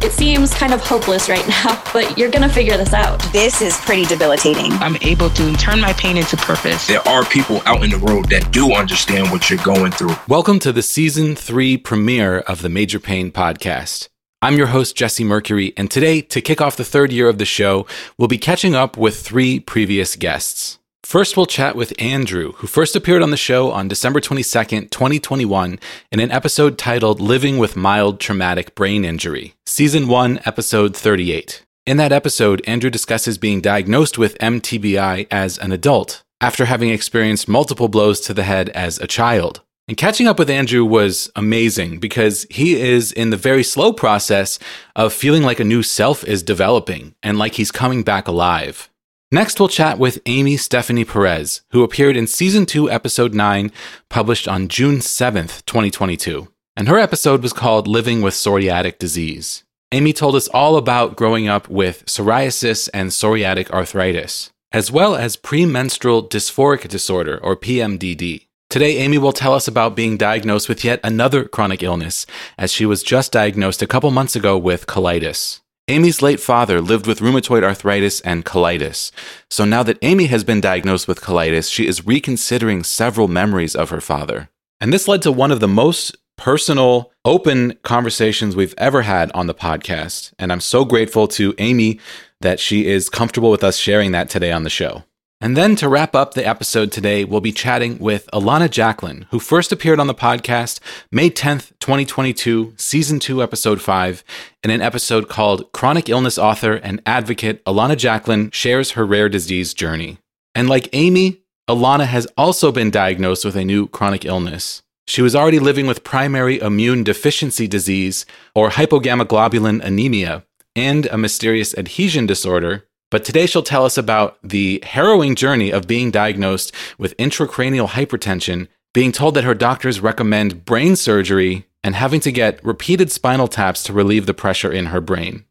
It seems kind of hopeless right now, but you're going to figure this out. This is pretty debilitating. I'm able to turn my pain into purpose. There are people out in the world that do understand what you're going through. Welcome to the season three premiere of the Major Pain Podcast. I'm your host, Jesse Mercury, and today, to kick off the third year of the show, we'll be catching up with three previous guests. First, we'll chat with Andrew, who first appeared on the show on December 22nd, 2021, in an episode titled Living with Mild Traumatic Brain Injury, Season 1, Episode 38. In that episode, Andrew discusses being diagnosed with MTBI as an adult after having experienced multiple blows to the head as a child. And catching up with Andrew was amazing because he is in the very slow process of feeling like a new self is developing and like he's coming back alive. Next, we'll chat with Amy Stephanie Perez, who appeared in Season 2, Episode 9, published on June 7th, 2022. And her episode was called Living with Psoriatic Disease. Amy told us all about growing up with psoriasis and psoriatic arthritis, as well as premenstrual dysphoric disorder, or PMDD. Today, Amy will tell us about being diagnosed with yet another chronic illness, as she was just diagnosed a couple months ago with colitis. Amy's late father lived with rheumatoid arthritis and colitis. So now that Amy has been diagnosed with colitis, she is reconsidering several memories of her father. And this led to one of the most personal, open conversations we've ever had on the podcast. And I'm so grateful to Amy that she is comfortable with us sharing that today on the show. And then to wrap up the episode today, we'll be chatting with Alana Jacklin, who first appeared on the podcast May 10th, 2022, season 2, episode 5, in an episode called Chronic Illness Author and Advocate Alana Jacklin shares her rare disease journey. And like Amy, Alana has also been diagnosed with a new chronic illness. She was already living with primary immune deficiency disease, or hypogammaglobulinemia, and a mysterious adhesion disorder but today she'll tell us about the harrowing journey of being diagnosed with intracranial hypertension, being told that her doctors recommend brain surgery, and having to get repeated spinal taps to relieve the pressure in her brain.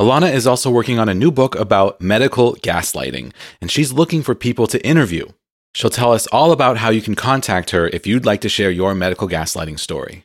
Alana is also working on a new book about medical gaslighting, and she's looking for people to interview. She'll tell us all about how you can contact her if you'd like to share your medical gaslighting story.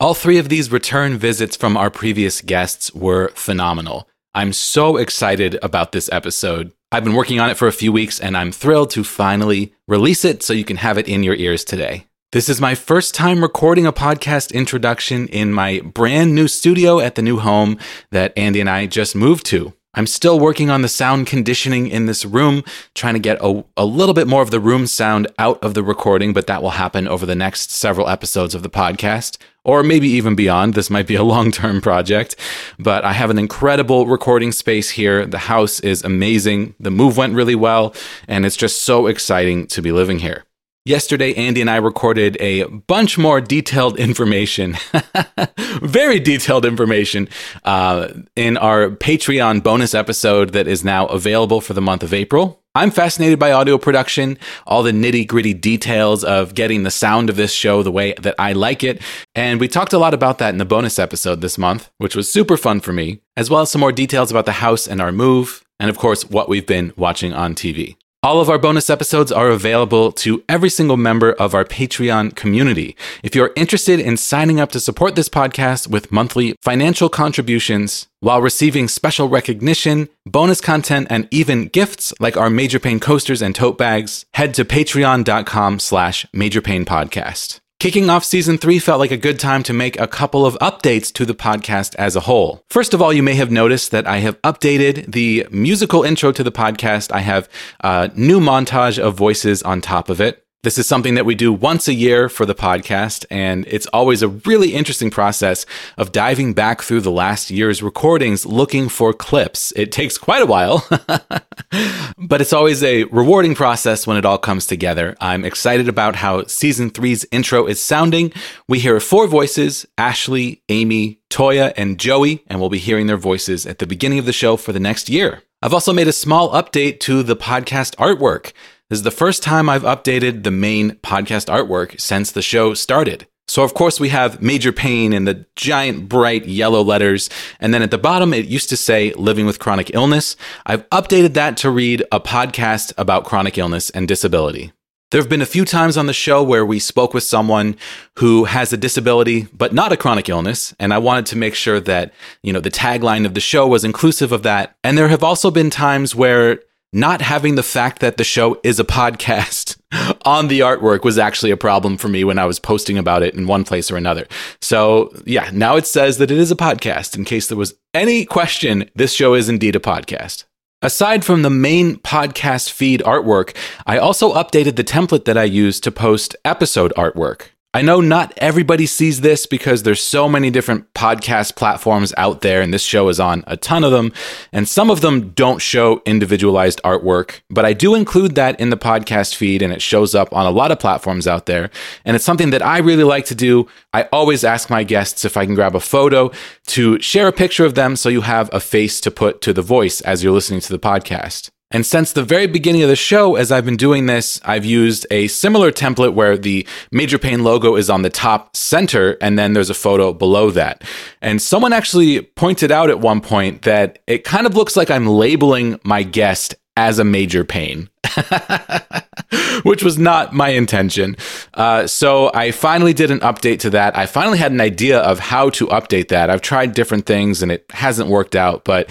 All three of these return visits from our previous guests were phenomenal. I'm so excited about this episode. I've been working on it for a few weeks and I'm thrilled to finally release it so you can have it in your ears today. This is my first time recording a podcast introduction in my brand new studio at the new home that Andy and I just moved to. I'm still working on the sound conditioning in this room, trying to get a, a little bit more of the room sound out of the recording, but that will happen over the next several episodes of the podcast, or maybe even beyond. This might be a long term project, but I have an incredible recording space here. The house is amazing. The move went really well, and it's just so exciting to be living here. Yesterday, Andy and I recorded a bunch more detailed information, very detailed information, uh, in our Patreon bonus episode that is now available for the month of April. I'm fascinated by audio production, all the nitty gritty details of getting the sound of this show the way that I like it. And we talked a lot about that in the bonus episode this month, which was super fun for me, as well as some more details about the house and our move, and of course, what we've been watching on TV. All of our bonus episodes are available to every single member of our Patreon community. If you're interested in signing up to support this podcast with monthly financial contributions while receiving special recognition, bonus content, and even gifts like our Major Pain coasters and tote bags, head to patreon.com slash majorpainpodcast. Kicking off season three felt like a good time to make a couple of updates to the podcast as a whole. First of all, you may have noticed that I have updated the musical intro to the podcast. I have a new montage of voices on top of it. This is something that we do once a year for the podcast, and it's always a really interesting process of diving back through the last year's recordings looking for clips. It takes quite a while, but it's always a rewarding process when it all comes together. I'm excited about how season three's intro is sounding. We hear four voices Ashley, Amy, Toya, and Joey, and we'll be hearing their voices at the beginning of the show for the next year. I've also made a small update to the podcast artwork. This is the first time I've updated the main podcast artwork since the show started. So, of course, we have Major Pain in the giant bright yellow letters. And then at the bottom, it used to say Living with Chronic Illness. I've updated that to read a podcast about chronic illness and disability. There have been a few times on the show where we spoke with someone who has a disability, but not a chronic illness. And I wanted to make sure that, you know, the tagline of the show was inclusive of that. And there have also been times where not having the fact that the show is a podcast on the artwork was actually a problem for me when I was posting about it in one place or another. So, yeah, now it says that it is a podcast. In case there was any question, this show is indeed a podcast. Aside from the main podcast feed artwork, I also updated the template that I use to post episode artwork. I know not everybody sees this because there's so many different podcast platforms out there, and this show is on a ton of them. And some of them don't show individualized artwork, but I do include that in the podcast feed, and it shows up on a lot of platforms out there. And it's something that I really like to do. I always ask my guests if I can grab a photo to share a picture of them so you have a face to put to the voice as you're listening to the podcast. And since the very beginning of the show, as I've been doing this, I've used a similar template where the Major Pain logo is on the top center and then there's a photo below that. And someone actually pointed out at one point that it kind of looks like I'm labeling my guest as a major pain, which was not my intention. Uh, so I finally did an update to that. I finally had an idea of how to update that. I've tried different things and it hasn't worked out, but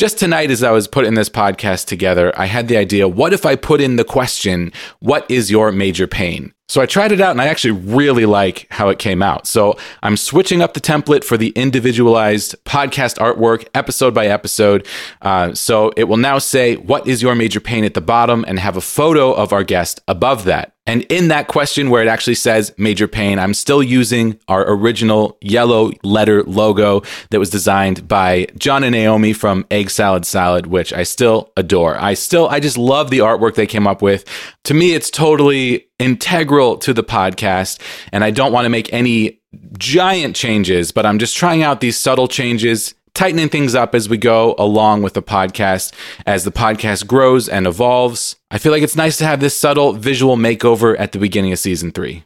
just tonight, as I was putting this podcast together, I had the idea what if I put in the question, What is your major pain? So I tried it out and I actually really like how it came out. So I'm switching up the template for the individualized podcast artwork episode by episode. Uh, so it will now say, What is your major pain at the bottom and have a photo of our guest above that. And in that question where it actually says major pain, I'm still using our original yellow letter logo that was designed by John and Naomi from Egg Salad Salad, which I still adore. I still, I just love the artwork they came up with. To me, it's totally integral to the podcast. And I don't want to make any giant changes, but I'm just trying out these subtle changes tightening things up as we go along with the podcast as the podcast grows and evolves. I feel like it's nice to have this subtle visual makeover at the beginning of season three.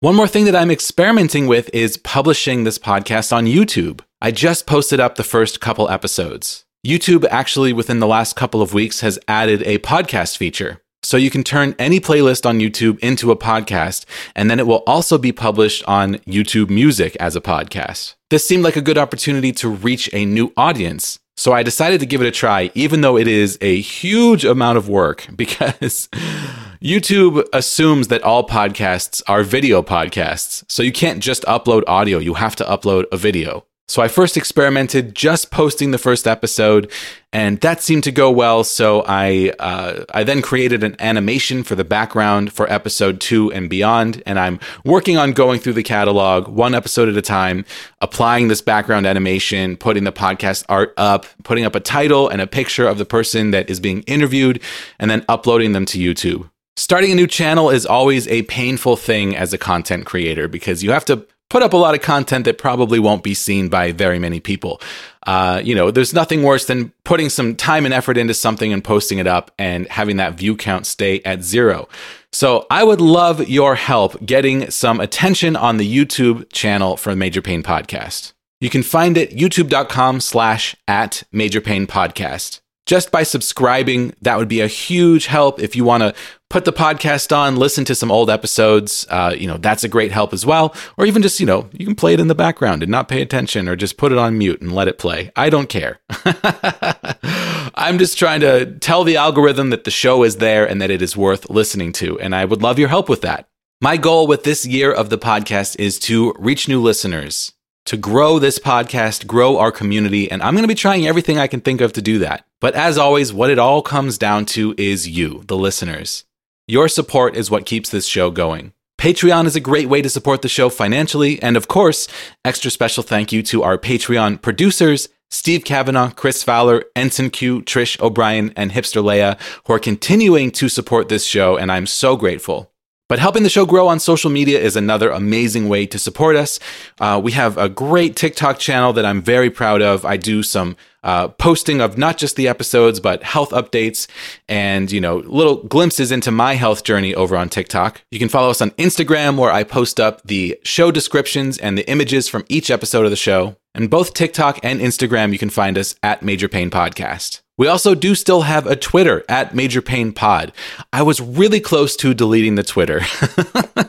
One more thing that I'm experimenting with is publishing this podcast on YouTube. I just posted up the first couple episodes. YouTube actually, within the last couple of weeks, has added a podcast feature. So you can turn any playlist on YouTube into a podcast, and then it will also be published on YouTube Music as a podcast. This seemed like a good opportunity to reach a new audience. So I decided to give it a try, even though it is a huge amount of work because YouTube assumes that all podcasts are video podcasts. So you can't just upload audio, you have to upload a video. So I first experimented just posting the first episode, and that seemed to go well. So I uh, I then created an animation for the background for episode two and beyond, and I'm working on going through the catalog one episode at a time, applying this background animation, putting the podcast art up, putting up a title and a picture of the person that is being interviewed, and then uploading them to YouTube. Starting a new channel is always a painful thing as a content creator because you have to put up a lot of content that probably won't be seen by very many people. Uh, you know, there's nothing worse than putting some time and effort into something and posting it up and having that view count stay at zero. So I would love your help getting some attention on the YouTube channel for Major Pain Podcast. You can find it youtube.com slash at Major Pain Podcast just by subscribing, that would be a huge help. If you want to put the podcast on, listen to some old episodes, uh, you know, that's a great help as well. Or even just, you know, you can play it in the background and not pay attention or just put it on mute and let it play. I don't care. I'm just trying to tell the algorithm that the show is there and that it is worth listening to. And I would love your help with that. My goal with this year of the podcast is to reach new listeners to grow this podcast, grow our community, and I'm going to be trying everything I can think of to do that. But as always, what it all comes down to is you, the listeners. Your support is what keeps this show going. Patreon is a great way to support the show financially, and of course, extra special thank you to our Patreon producers, Steve Kavanaugh, Chris Fowler, Ensign Q, Trish O'Brien, and Hipster Leia, who are continuing to support this show, and I'm so grateful. But helping the show grow on social media is another amazing way to support us. Uh, we have a great TikTok channel that I'm very proud of. I do some uh, posting of not just the episodes, but health updates and, you know, little glimpses into my health journey over on TikTok. You can follow us on Instagram where I post up the show descriptions and the images from each episode of the show. And both TikTok and Instagram, you can find us at Major Pain Podcast. We also do still have a Twitter at Major Pain Pod. I was really close to deleting the Twitter.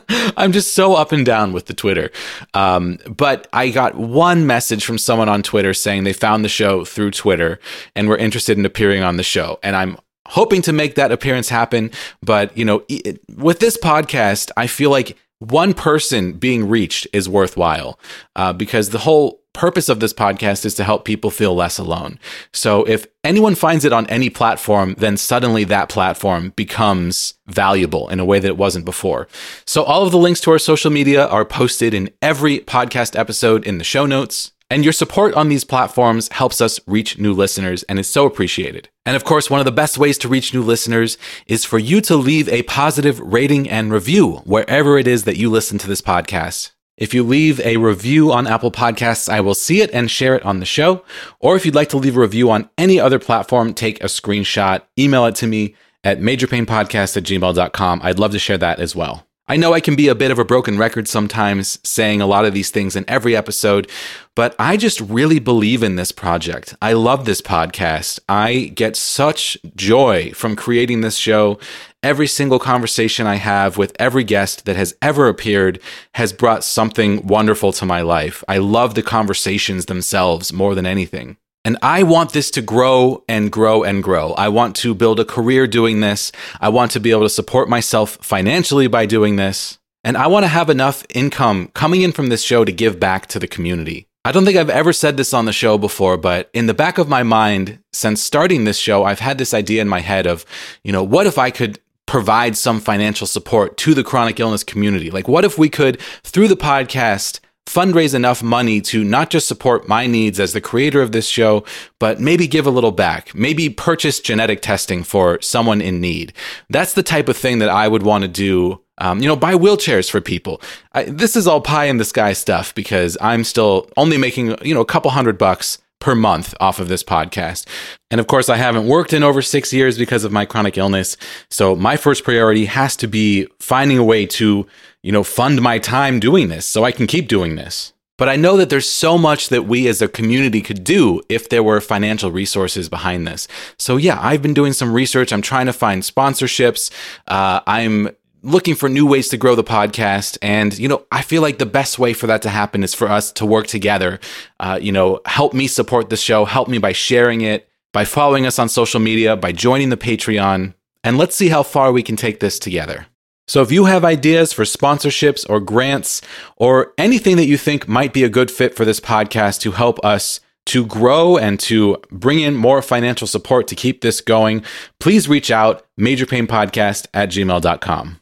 I'm just so up and down with the Twitter. Um, but I got one message from someone on Twitter saying they found the show through Twitter and were interested in appearing on the show. And I'm hoping to make that appearance happen. But, you know, it, with this podcast, I feel like one person being reached is worthwhile uh, because the whole purpose of this podcast is to help people feel less alone. So if anyone finds it on any platform, then suddenly that platform becomes valuable in a way that it wasn't before. So all of the links to our social media are posted in every podcast episode in the show notes. And your support on these platforms helps us reach new listeners and is so appreciated. And of course, one of the best ways to reach new listeners is for you to leave a positive rating and review wherever it is that you listen to this podcast. If you leave a review on Apple Podcasts, I will see it and share it on the show. Or if you'd like to leave a review on any other platform, take a screenshot, email it to me at majorpainpodcast at gmail.com. I'd love to share that as well. I know I can be a bit of a broken record sometimes saying a lot of these things in every episode, but I just really believe in this project. I love this podcast. I get such joy from creating this show. Every single conversation I have with every guest that has ever appeared has brought something wonderful to my life. I love the conversations themselves more than anything. And I want this to grow and grow and grow. I want to build a career doing this. I want to be able to support myself financially by doing this. And I want to have enough income coming in from this show to give back to the community. I don't think I've ever said this on the show before, but in the back of my mind, since starting this show, I've had this idea in my head of, you know, what if I could provide some financial support to the chronic illness community? Like, what if we could, through the podcast, fundraise enough money to not just support my needs as the creator of this show, but maybe give a little back, maybe purchase genetic testing for someone in need. That's the type of thing that I would want to do. Um, you know, buy wheelchairs for people. I, this is all pie in the sky stuff because I'm still only making, you know, a couple hundred bucks per month off of this podcast. And of course, I haven't worked in over six years because of my chronic illness. So my first priority has to be finding a way to, you know, fund my time doing this so I can keep doing this. But I know that there's so much that we as a community could do if there were financial resources behind this. So, yeah, I've been doing some research. I'm trying to find sponsorships. Uh, I'm looking for new ways to grow the podcast. And, you know, I feel like the best way for that to happen is for us to work together. Uh, you know, help me support the show, help me by sharing it, by following us on social media, by joining the Patreon. And let's see how far we can take this together. So, if you have ideas for sponsorships or grants or anything that you think might be a good fit for this podcast to help us to grow and to bring in more financial support to keep this going, please reach out majorpainpodcast at gmail.com.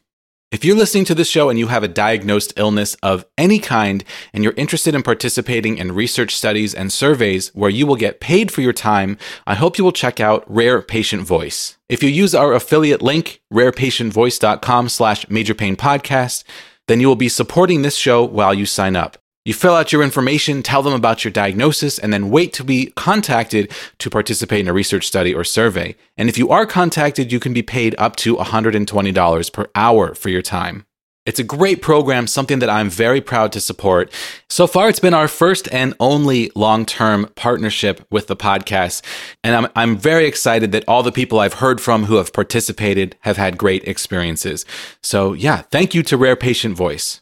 If you're listening to this show and you have a diagnosed illness of any kind and you're interested in participating in research studies and surveys where you will get paid for your time, I hope you will check out Rare Patient Voice. If you use our affiliate link, rarepatientvoice.com slash majorpainpodcast, then you will be supporting this show while you sign up. You fill out your information, tell them about your diagnosis, and then wait to be contacted to participate in a research study or survey. And if you are contacted, you can be paid up to $120 per hour for your time. It's a great program, something that I'm very proud to support. So far, it's been our first and only long term partnership with the podcast. And I'm, I'm very excited that all the people I've heard from who have participated have had great experiences. So, yeah, thank you to Rare Patient Voice.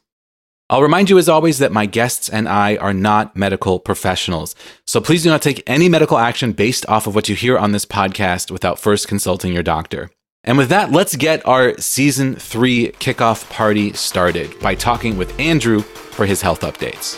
I'll remind you, as always, that my guests and I are not medical professionals. So please do not take any medical action based off of what you hear on this podcast without first consulting your doctor. And with that, let's get our season three kickoff party started by talking with Andrew for his health updates.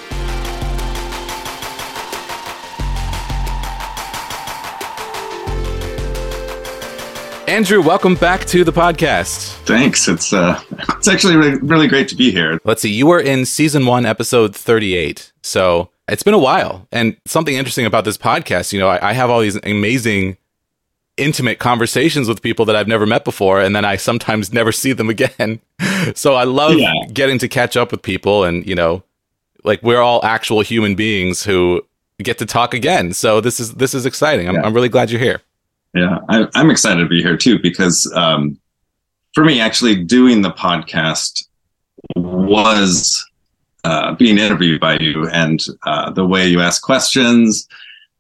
Andrew, welcome back to the podcast. Thanks. It's uh, it's actually really, really great to be here. Let's see. You were in season one, episode thirty-eight. So it's been a while. And something interesting about this podcast, you know, I, I have all these amazing, intimate conversations with people that I've never met before, and then I sometimes never see them again. so I love yeah. getting to catch up with people, and you know, like we're all actual human beings who get to talk again. So this is this is exciting. I'm, yeah. I'm really glad you're here. Yeah, I, am excited to be here too because um, for me, actually doing the podcast was uh, being interviewed by you and uh, the way you ask questions,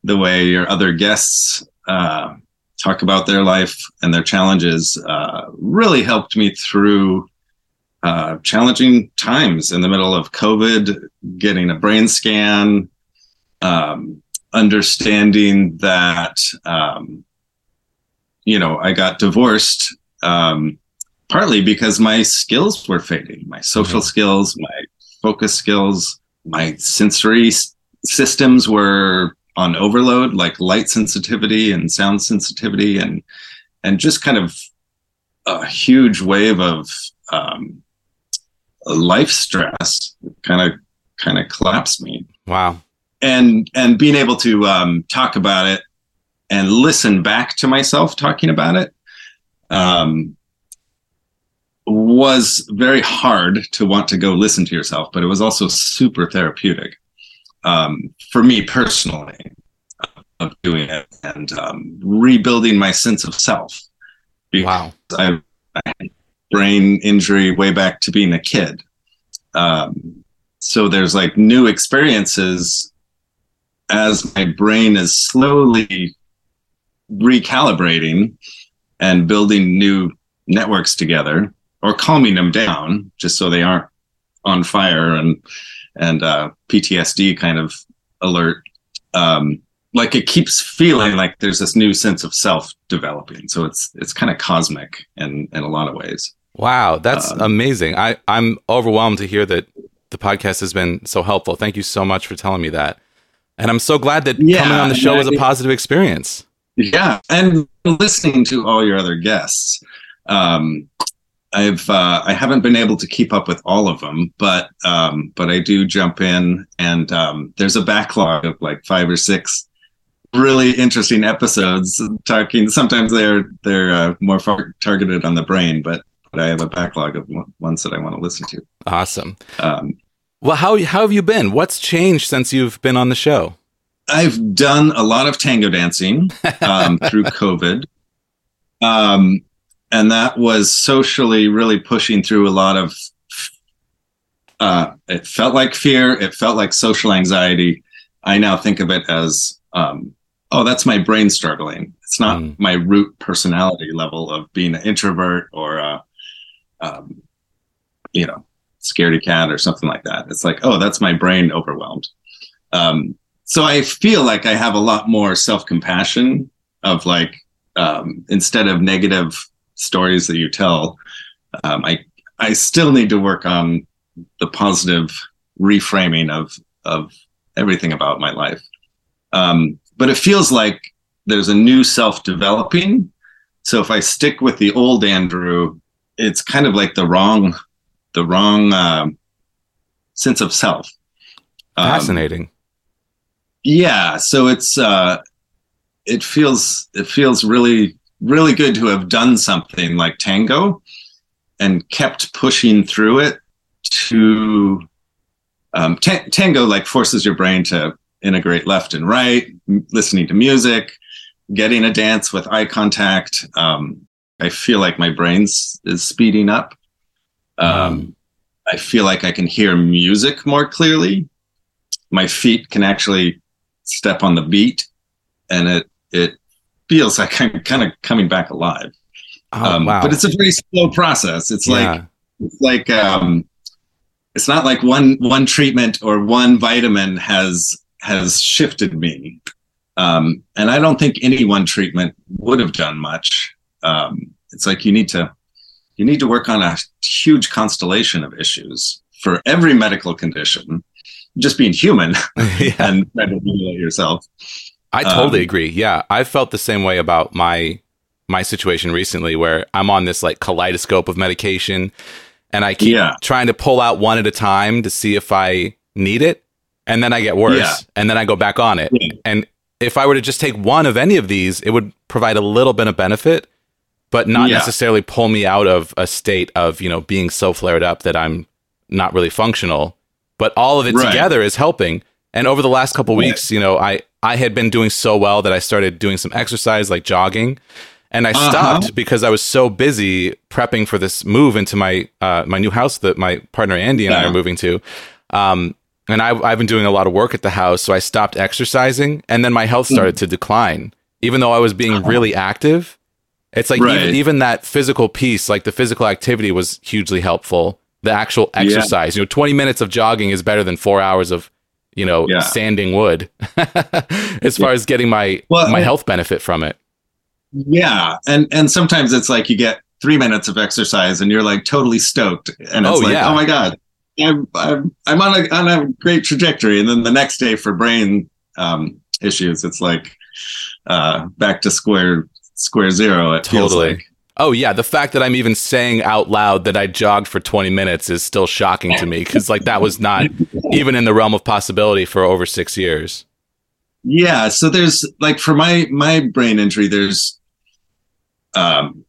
the way your other guests uh, talk about their life and their challenges uh, really helped me through uh, challenging times in the middle of COVID, getting a brain scan, um, understanding that, um, you know, I got divorced um, partly because my skills were fading, my social mm-hmm. skills, my focus skills, my sensory s- systems were on overload, like light sensitivity and sound sensitivity, and and just kind of a huge wave of um, life stress kind of kind of collapsed me. Wow. And and being able to um, talk about it and listen back to myself talking about it um, was very hard to want to go listen to yourself, but it was also super therapeutic um, for me personally of doing it and um, rebuilding my sense of self. Wow. I, I had brain injury way back to being a kid. Um, so there's like new experiences as my brain is slowly recalibrating and building new networks together or calming them down just so they aren't on fire and and uh, PTSD kind of alert. Um, like it keeps feeling like there's this new sense of self developing. So it's it's kind of cosmic in in a lot of ways. Wow, that's um, amazing. I I'm overwhelmed to hear that the podcast has been so helpful. Thank you so much for telling me that. And I'm so glad that yeah, coming on the show was a positive experience. Yeah, and listening to all your other guests. Um, I've uh, I haven't been able to keep up with all of them, but um, but I do jump in, and um, there's a backlog of like five or six really interesting episodes. Talking sometimes they're they're uh, more far- targeted on the brain, but but I have a backlog of ones that I want to listen to. Awesome. Um, well, how how have you been? What's changed since you've been on the show? I've done a lot of tango dancing um, through COVID. Um, and that was socially really pushing through a lot of uh, it felt like fear it felt like social anxiety i now think of it as um, oh that's my brain struggling it's not mm. my root personality level of being an introvert or a, um, you know scaredy cat or something like that it's like oh that's my brain overwhelmed um, so i feel like i have a lot more self-compassion of like um, instead of negative stories that you tell, um, I I still need to work on the positive reframing of of everything about my life. Um, but it feels like there's a new self developing. So if I stick with the old Andrew, it's kind of like the wrong the wrong uh, sense of self. Um, Fascinating. Yeah, so it's uh, it feels it feels really really good to have done something like tango and kept pushing through it to um, t- tango like forces your brain to integrate left and right m- listening to music getting a dance with eye contact um, i feel like my brain's is speeding up. Um, i feel like i can hear music more clearly. My feet can actually step on the beat and it it feels like I'm kind of coming back alive. Oh, um, wow. But it's a very slow process. It's yeah. like it's like um, it's not like one one treatment or one vitamin has has shifted me. Um, and I don't think any one treatment would have done much. Um, it's like you need to you need to work on a huge constellation of issues for every medical condition. Just being human yeah. and trying to yourself. I totally um, agree. Yeah, I felt the same way about my my situation recently, where I'm on this like kaleidoscope of medication, and I keep yeah. trying to pull out one at a time to see if I need it, and then I get worse, yeah. and then I go back on it. Yeah. And if I were to just take one of any of these, it would provide a little bit of benefit, but not necessarily pull me out of a state of you know being so flared up that I'm not really functional. But all of it right. together is helping. And over the last couple weeks, you know, I I had been doing so well that I started doing some exercise like jogging. And I uh-huh. stopped because I was so busy prepping for this move into my uh, my new house that my partner Andy and. I are moving to. Um, and I've, I've been doing a lot of work at the house, so I stopped exercising, and then my health started mm. to decline. even though I was being really active. It's like Right. even, even that physical piece, like the physical activity was hugely helpful. The actual exercise, you know, 20 minutes of jogging is better than four hours of, you know, Yeah. sanding wood as far as getting my, Well, my health benefit from it. Yeah, and and sometimes it's like you get three minutes of exercise and you're like totally stoked, and it's Oh, like, yeah. oh my god, I'm I'm I'm on a on a great trajectory. And then the next day for brain um, issues, it's like uh, back to square square zero. It feels Totally. like. Oh yeah, the fact that I'm even saying out loud that I jogged for 20 minutes is still shocking to me because like that was not even in the realm of possibility for over six years. Yeah, so there's like for my my brain injury, there's um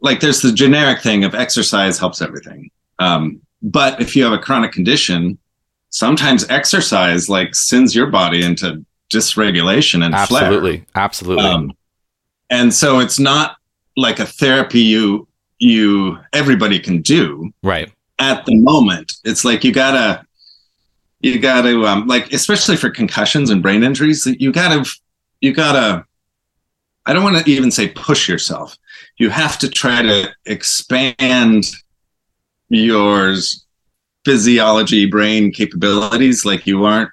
like there's the generic thing of exercise helps everything. Um, but if you have a chronic condition, sometimes exercise like sends your body into dysregulation and flare. Absolutely, absolutely. Um, and so it's not like a therapy you you everybody can do right. at the moment. It's like you gotta you gotta um like especially for concussions and brain injuries, you gotta you gotta I don't want to even say push yourself. You have to try to expand your physiology brain capabilities like you aren't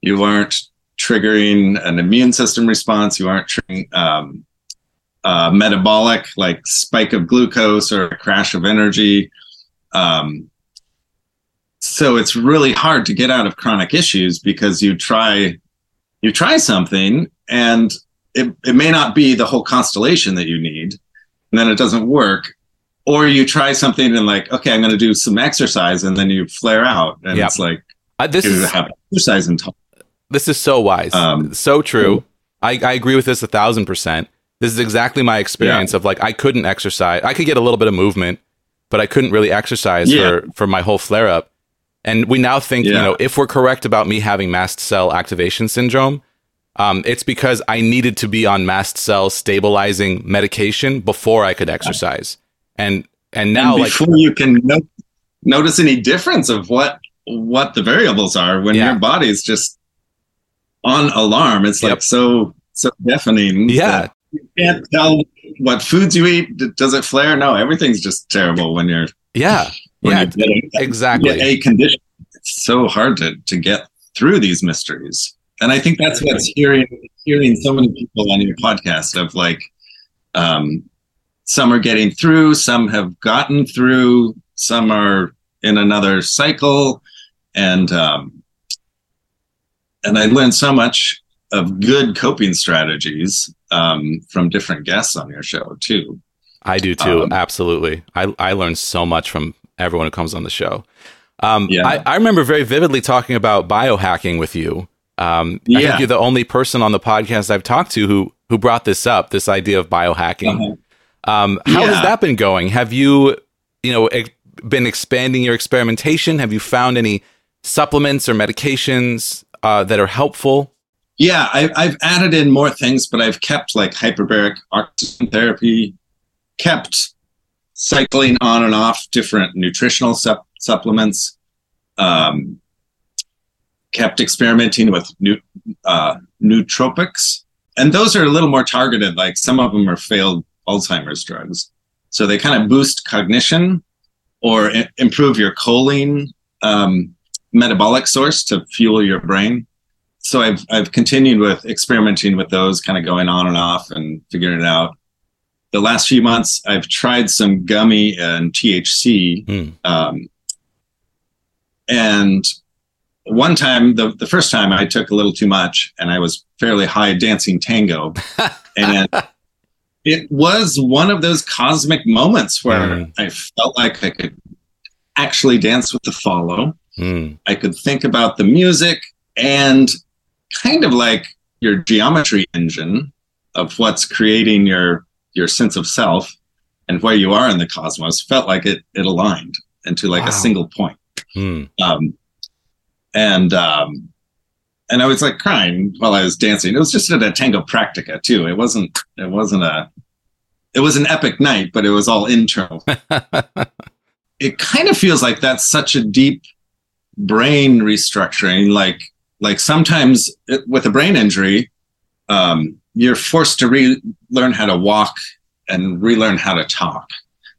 you aren't triggering an immune system response you aren't um, uh, metabolic like spike of glucose or a crash of energy um, so it's really hard to get out of chronic issues because you try you try something and it, it may not be the whole constellation that you need and then it doesn't work or you try something and like okay i'm going to do some exercise and then you flare out and Yep. it's like Uh, this is have exercise intolerance this is so wise, Um, so true. I, I agree with this a thousand percent. This is exactly my experience of like I couldn't exercise. I could get a little bit of movement, but I couldn't really exercise Yeah. for for my whole flare up. And we now think, you know, if we're correct about me having mast cell activation syndrome, um, it's because I needed to be on mast cell stabilizing medication before I could exercise. And and now and like before you can no- notice any difference of what what the variables are when Yeah. your body's just on alarm it's like so so deafening Yeah. You can't tell what foods you eat. Does it flare? No everything's just terrible when you're yeah. when Yeah, you're getting exactly. a condition. It's so hard to to get through these mysteries. And i think that's what's hearing hearing so many people on your podcast of like um some are getting through some have gotten through some are in another cycle. And um and i learned so much of good coping strategies um from different guests on your show too I do too. Um, absolutely. I, I learned so much from everyone who comes on the show. Um, Yeah. I, I remember very vividly talking about biohacking with you. Um, I think you're the only person on the podcast I've talked to who who brought this up, this idea of biohacking. Um, how has that been going? Have you, you know, ex- been expanding your experimentation? Have you found any supplements or medications uh, that are helpful? Yeah, I, I've added in more things, but I've kept like hyperbaric oxygen therapy, kept cycling on and off different nutritional sup- supplements, um, kept experimenting with new uh, nootropics, and those are a little more targeted. Like some of them are failed Alzheimer's drugs, so they kind of boost cognition or i- improve your choline um, metabolic source to fuel your brain so I've I've continued with experimenting with those, kind of going on and off and figuring it out. The last few months, I've tried some gummy and THC, Mm. um, and one time, the the first time, I took a little too much, and I was fairly high dancing tango, and it was one of those cosmic moments where Mm. I felt like I could actually dance with the follow. Mm. I could think about the music and kind of like your geometry engine of what's creating your your sense of self and where you are in the cosmos felt like it it aligned into like Wow. a single point. Mm. Um, and um, and I was like crying while I was dancing. It was just at a tango practica too. It wasn't it wasn't a it was an epic night, but it was all internal. it kind of feels like that's such a deep brain restructuring like like sometimes it, with a brain injury um you're forced to relearn how to walk and relearn how to talk.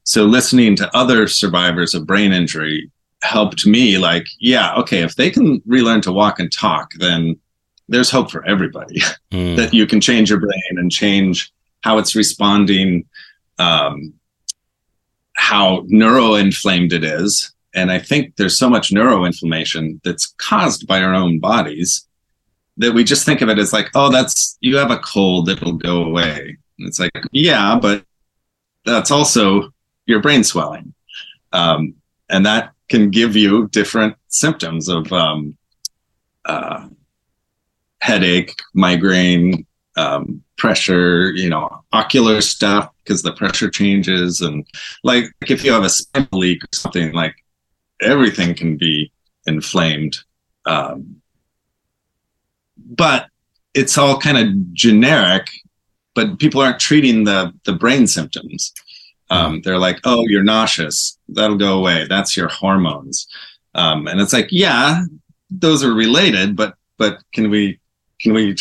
So listening to other survivors of brain injury helped me like, yeah, okay, if they can relearn to walk and talk, then there's hope for everybody mm. that you can change your brain and change how it's responding, um, how neuroinflamed it is. And I think there's so much neuroinflammation that's caused by our own bodies that we just think of it as like, oh, that's you have a cold, it'll go away. And it's like, yeah, but that's also your brain swelling. Um, and that can give you different symptoms of um, uh, headache, migraine, um, pressure, you know, ocular stuff because the pressure changes. And like if you have a spinal leak or something, like everything can be inflamed. Um, but it's all kind of generic, but people aren't treating the, the brain symptoms. Um, they're like, oh, you're nauseous. That'll go away. That's your hormones. Um, and it's like, yeah, those are related, but but can we can we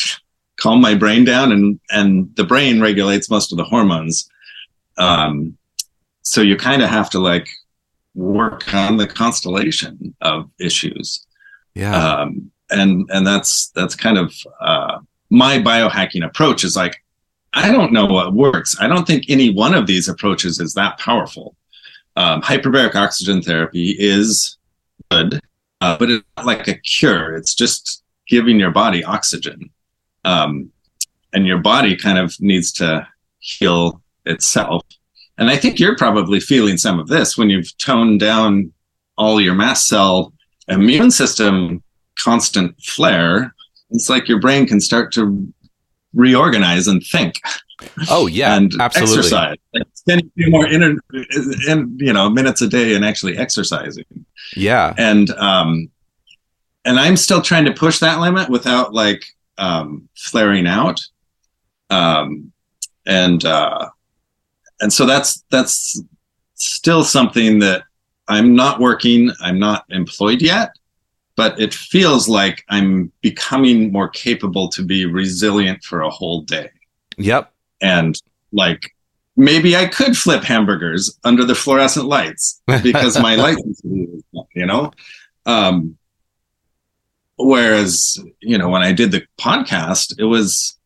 calm my brain down? And and the brain regulates most of the hormones. Um, so you kind of have to like work on the constellation of issues. Yeah. Um, and and that's that's kind of uh, my biohacking approach is like I don't know what works. I don't think any one of these approaches is that powerful. Um, hyperbaric oxygen therapy is good, uh, but it's not like a cure. It's just giving your body oxygen. Um, and your body kind of needs to heal itself. And I think you're probably feeling some of this when you've toned down all your mast cell immune system constant flare. It's like your brain can start to reorganize and think. Oh yeah, and absolutely. exercise. Like spending a few more in, in you know minutes a day and actually exercising. Yeah, and um, and I'm still trying to push that limit without like um, flaring out. Um, and uh, and so that's that's still something that I'm not working. I'm not employed yet, but it feels like I'm becoming more capable to be resilient for a whole day. Yep. And like maybe I could flip hamburgers under the fluorescent lights because my license, you know. Um, whereas you know when I did the podcast, it was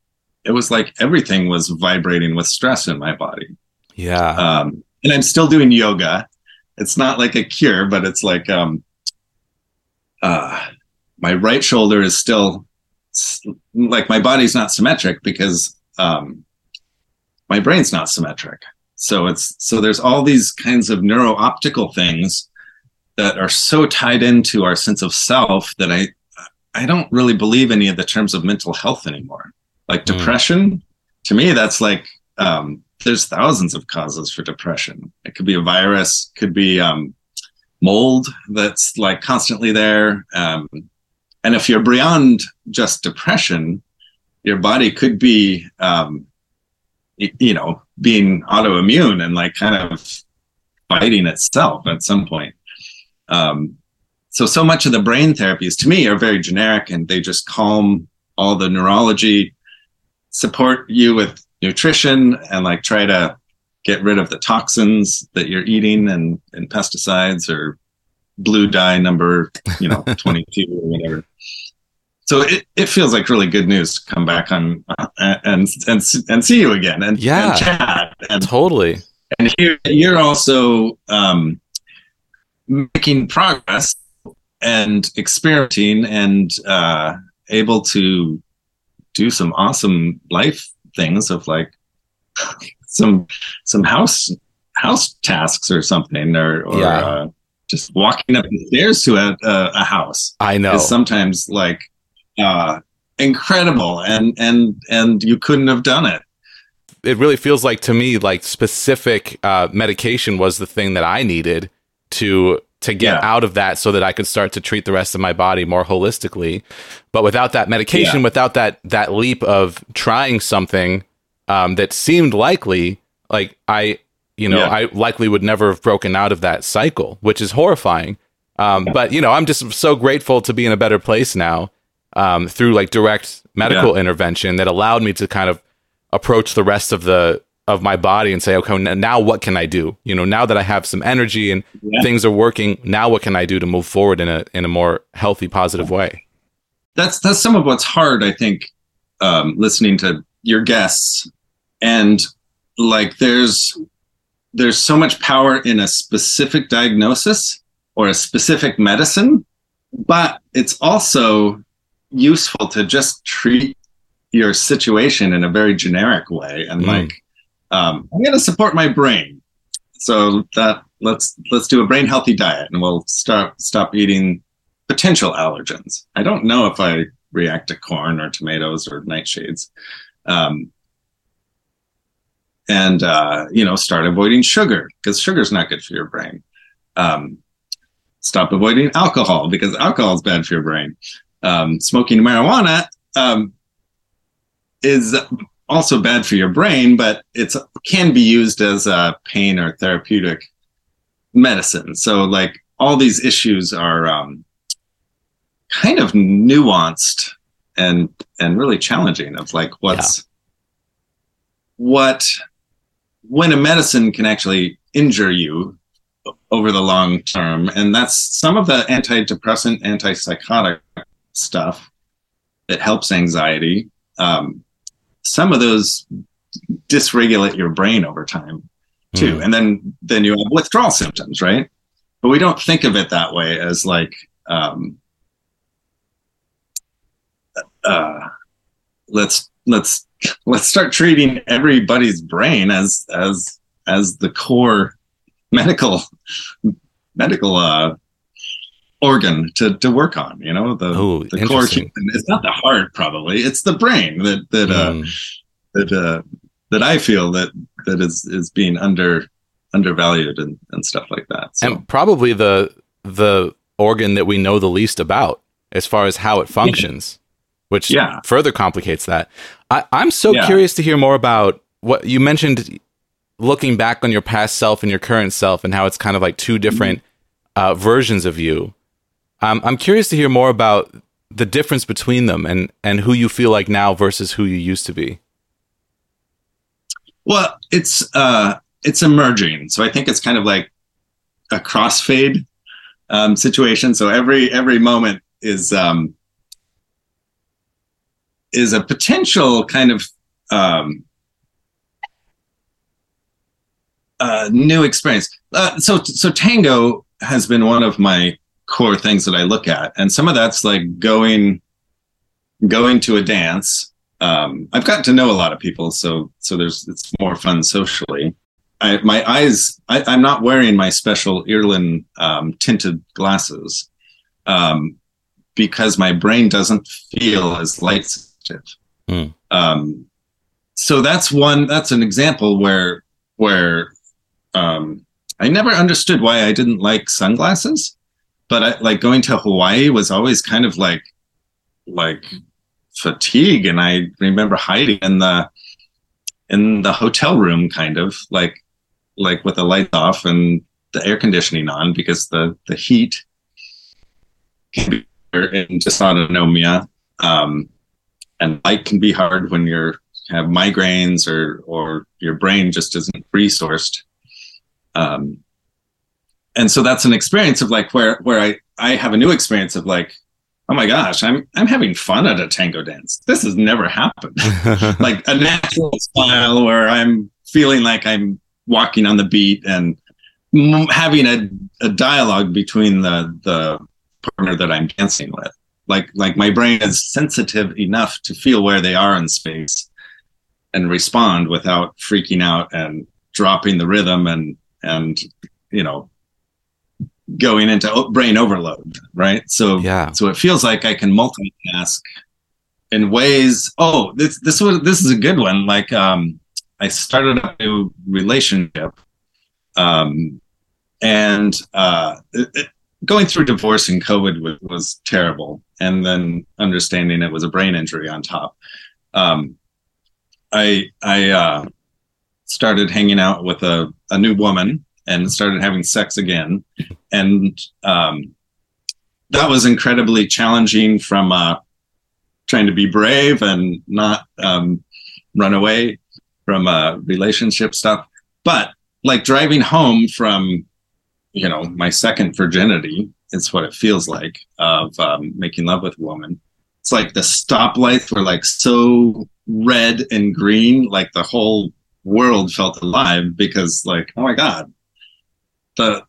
it was like everything was vibrating with stress in my body. Yeah. Um, and I'm still doing yoga. It's not like a cure, but it's like um, uh, my right shoulder is still like my body's not symmetric because um, my brain's not symmetric. So it's so there's all these kinds of neuro optical things that are so tied into our sense of self that I I don't really believe any of the terms of mental health anymore. Like mm. depression, to me, that's like um, there's thousands of causes for depression. It could be a virus, could be um, mold that's like constantly there. Um, and if you're beyond just depression, your body could be, um, you know, being autoimmune and like kind of fighting itself at some point. Um, so, so much of the brain therapies to me are very generic and they just calm all the neurology, support you with nutrition, and like try to get rid of the toxins that you're eating and, and pesticides or blue dye number, you know, 22 or whatever. So it, it feels like really good news to come back on uh, and and and see you again and, yeah, and chat and totally. And here you're also um, making progress and experimenting and uh, able to do some awesome life things of like some some house house tasks or something or, or yeah. uh, just walking up the stairs to a, a, a house i know is sometimes like uh, incredible and and and you couldn't have done it it really feels like to me like specific uh, medication was the thing that i needed to to get yeah. out of that so that I could start to treat the rest of my body more holistically. But without that medication, yeah. without that that leap of trying something um, that seemed likely, like I, you know, yeah. I likely would never have broken out of that cycle, which is horrifying. Um, but you know, I'm just so grateful to be in a better place now um, through like direct medical intervention that allowed me to kind of approach the rest of the of my body and say, okay, now what can I do? You know, now that I have some energy and yeah. things are working, now what can I do to move forward in a in a more healthy, positive way? That's that's some of what's hard, I think, um, listening to your guests, and like there's there's so much power in a specific diagnosis or a specific medicine, but it's also useful to just treat your situation in a very generic way and mm. like um, i'm going to support my brain. So that let's let's do a brain healthy diet and we'll start stop eating potential allergens. I don't know if i react to corn or tomatoes or nightshades. Um, and uh, you know start avoiding sugar because sugar is not good for your brain. Um, stop avoiding alcohol because alcohol is bad for your brain. Um, smoking marijuana um, is also bad for your brain, but it can be used as a pain or therapeutic medicine. So, like all these issues are um, kind of nuanced and and really challenging. Of like what's yeah. what when a medicine can actually injure you over the long term, and that's some of the antidepressant, antipsychotic stuff that helps anxiety. Um, some of those dysregulate your brain over time too, mm. and then then you have withdrawal symptoms, right? But we don't think of it that way as like um, uh, let's let's let's start treating everybody's brain as as as the core medical medical uh, organ to, to work on. You know, the the core. It's not the heart, probably. It's the brain that that mm. uh, that uh, that I feel that that is is being under undervalued and, and stuff like that. So. And probably the the organ that we know the least about as far as how it functions, yeah. which yeah. further complicates that. I, I'm so yeah. curious to hear more about what you mentioned looking back on your past self and your current self and how it's kind of like two different mm-hmm. uh, versions of you. Um, I'm curious to hear more about the difference between them and and who you feel like now versus who you used to be. Well, it's uh, it's emerging, so I think it's kind of like a crossfade um, situation. So every every moment is um, is a potential kind of um, uh, new experience. Uh, so so tango has been one of my core things that I look at, and some of that's like going going to a dance. Um, I've gotten to know a lot of people, so so there's it's more fun socially. I, my eyes, I, am not wearing my special Irlen um, tinted glasses um, because my brain doesn't feel as light sensitive. Mm. Um, so that's one. That's an example where where um, I never understood why I didn't like sunglasses but I, like going to Hawaii was always kind of like like fatigue, and I remember hiding in the in the hotel room, kind of like like with the lights off and the air conditioning on because the the heat can be in dysautonomia, um, and light can be hard when you're have migraines or or your brain just isn't resourced. Um, and so that's an experience of like where where I I have a new experience of like oh my gosh I'm I'm having fun at a tango dance. This has never happened. Like a natural style where I'm feeling like I'm walking on the beat and having a, a dialogue between the the partner that I'm dancing with. Like like my brain is sensitive enough to feel where they are in space and respond without freaking out and dropping the rhythm and and you know going into brain overload, right? So yeah, so it feels like I can multitask in ways. Oh, this this was this is a good one. Like um, I started a new relationship, um, and uh, it, it, going through divorce and COVID was, was, terrible, and then understanding it was a brain injury on top. Um, I I uh, started hanging out with a, a new woman and started having sex again. And um, that was incredibly challenging from uh, trying to be brave and not um, run away from uh, relationship stuff. But like driving home from, you know, my second virginity, it's what it feels like of um, making love with a woman. It's like the stoplights were like so red and green, like the whole world felt alive because, like, oh my god, the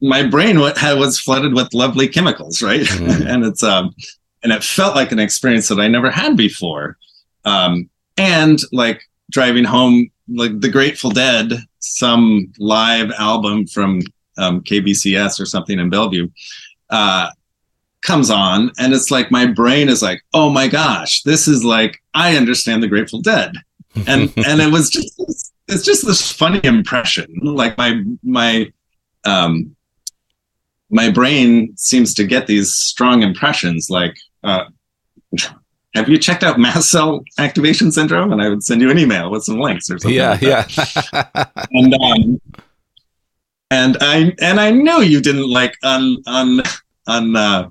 my brain was flooded with lovely chemicals, right? Mm. and it's um, and it felt like an experience that I never had before. Um, and like driving home, like the Grateful Dead, some live album from um, KBCS or something in Bellevue, uh, comes on, and it's like my brain is like, oh my gosh, this is like I understand the Grateful Dead, and and it was just it's just this funny impression. Like my my um my brain seems to get these strong impressions like uh, have you checked out mast cell activation syndrome? And I would send you an email with some links or something. Yeah, like yeah. and um, and I and I knew you didn't like un un un uh,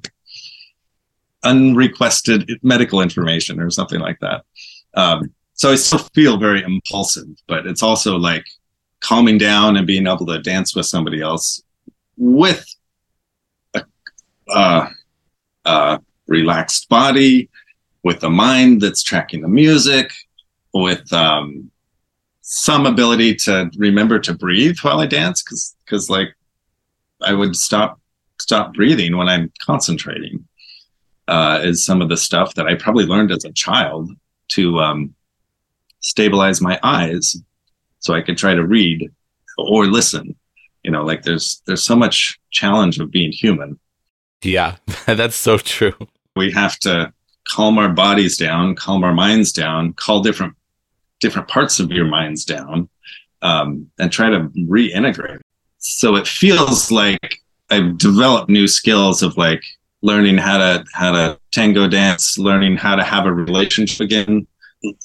unrequested medical information or something like that. Um, so I still feel very impulsive, but it's also like calming down and being able to dance with somebody else with a relaxed body, with a mind that's tracking the music, with um, some ability to remember to breathe while I dance, because because like I would stop stop breathing when I'm concentrating. Uh, is some of the stuff that I probably learned as a child to um, stabilize my eyes so I could try to read or listen. You know, like there's there's so much challenge of being human. Yeah, that's so true. We have to calm our bodies down, calm our minds down, call different different parts of your minds down, um, and try to reintegrate. So it feels like I've developed new skills of like learning how to how to tango dance, learning how to have a relationship again,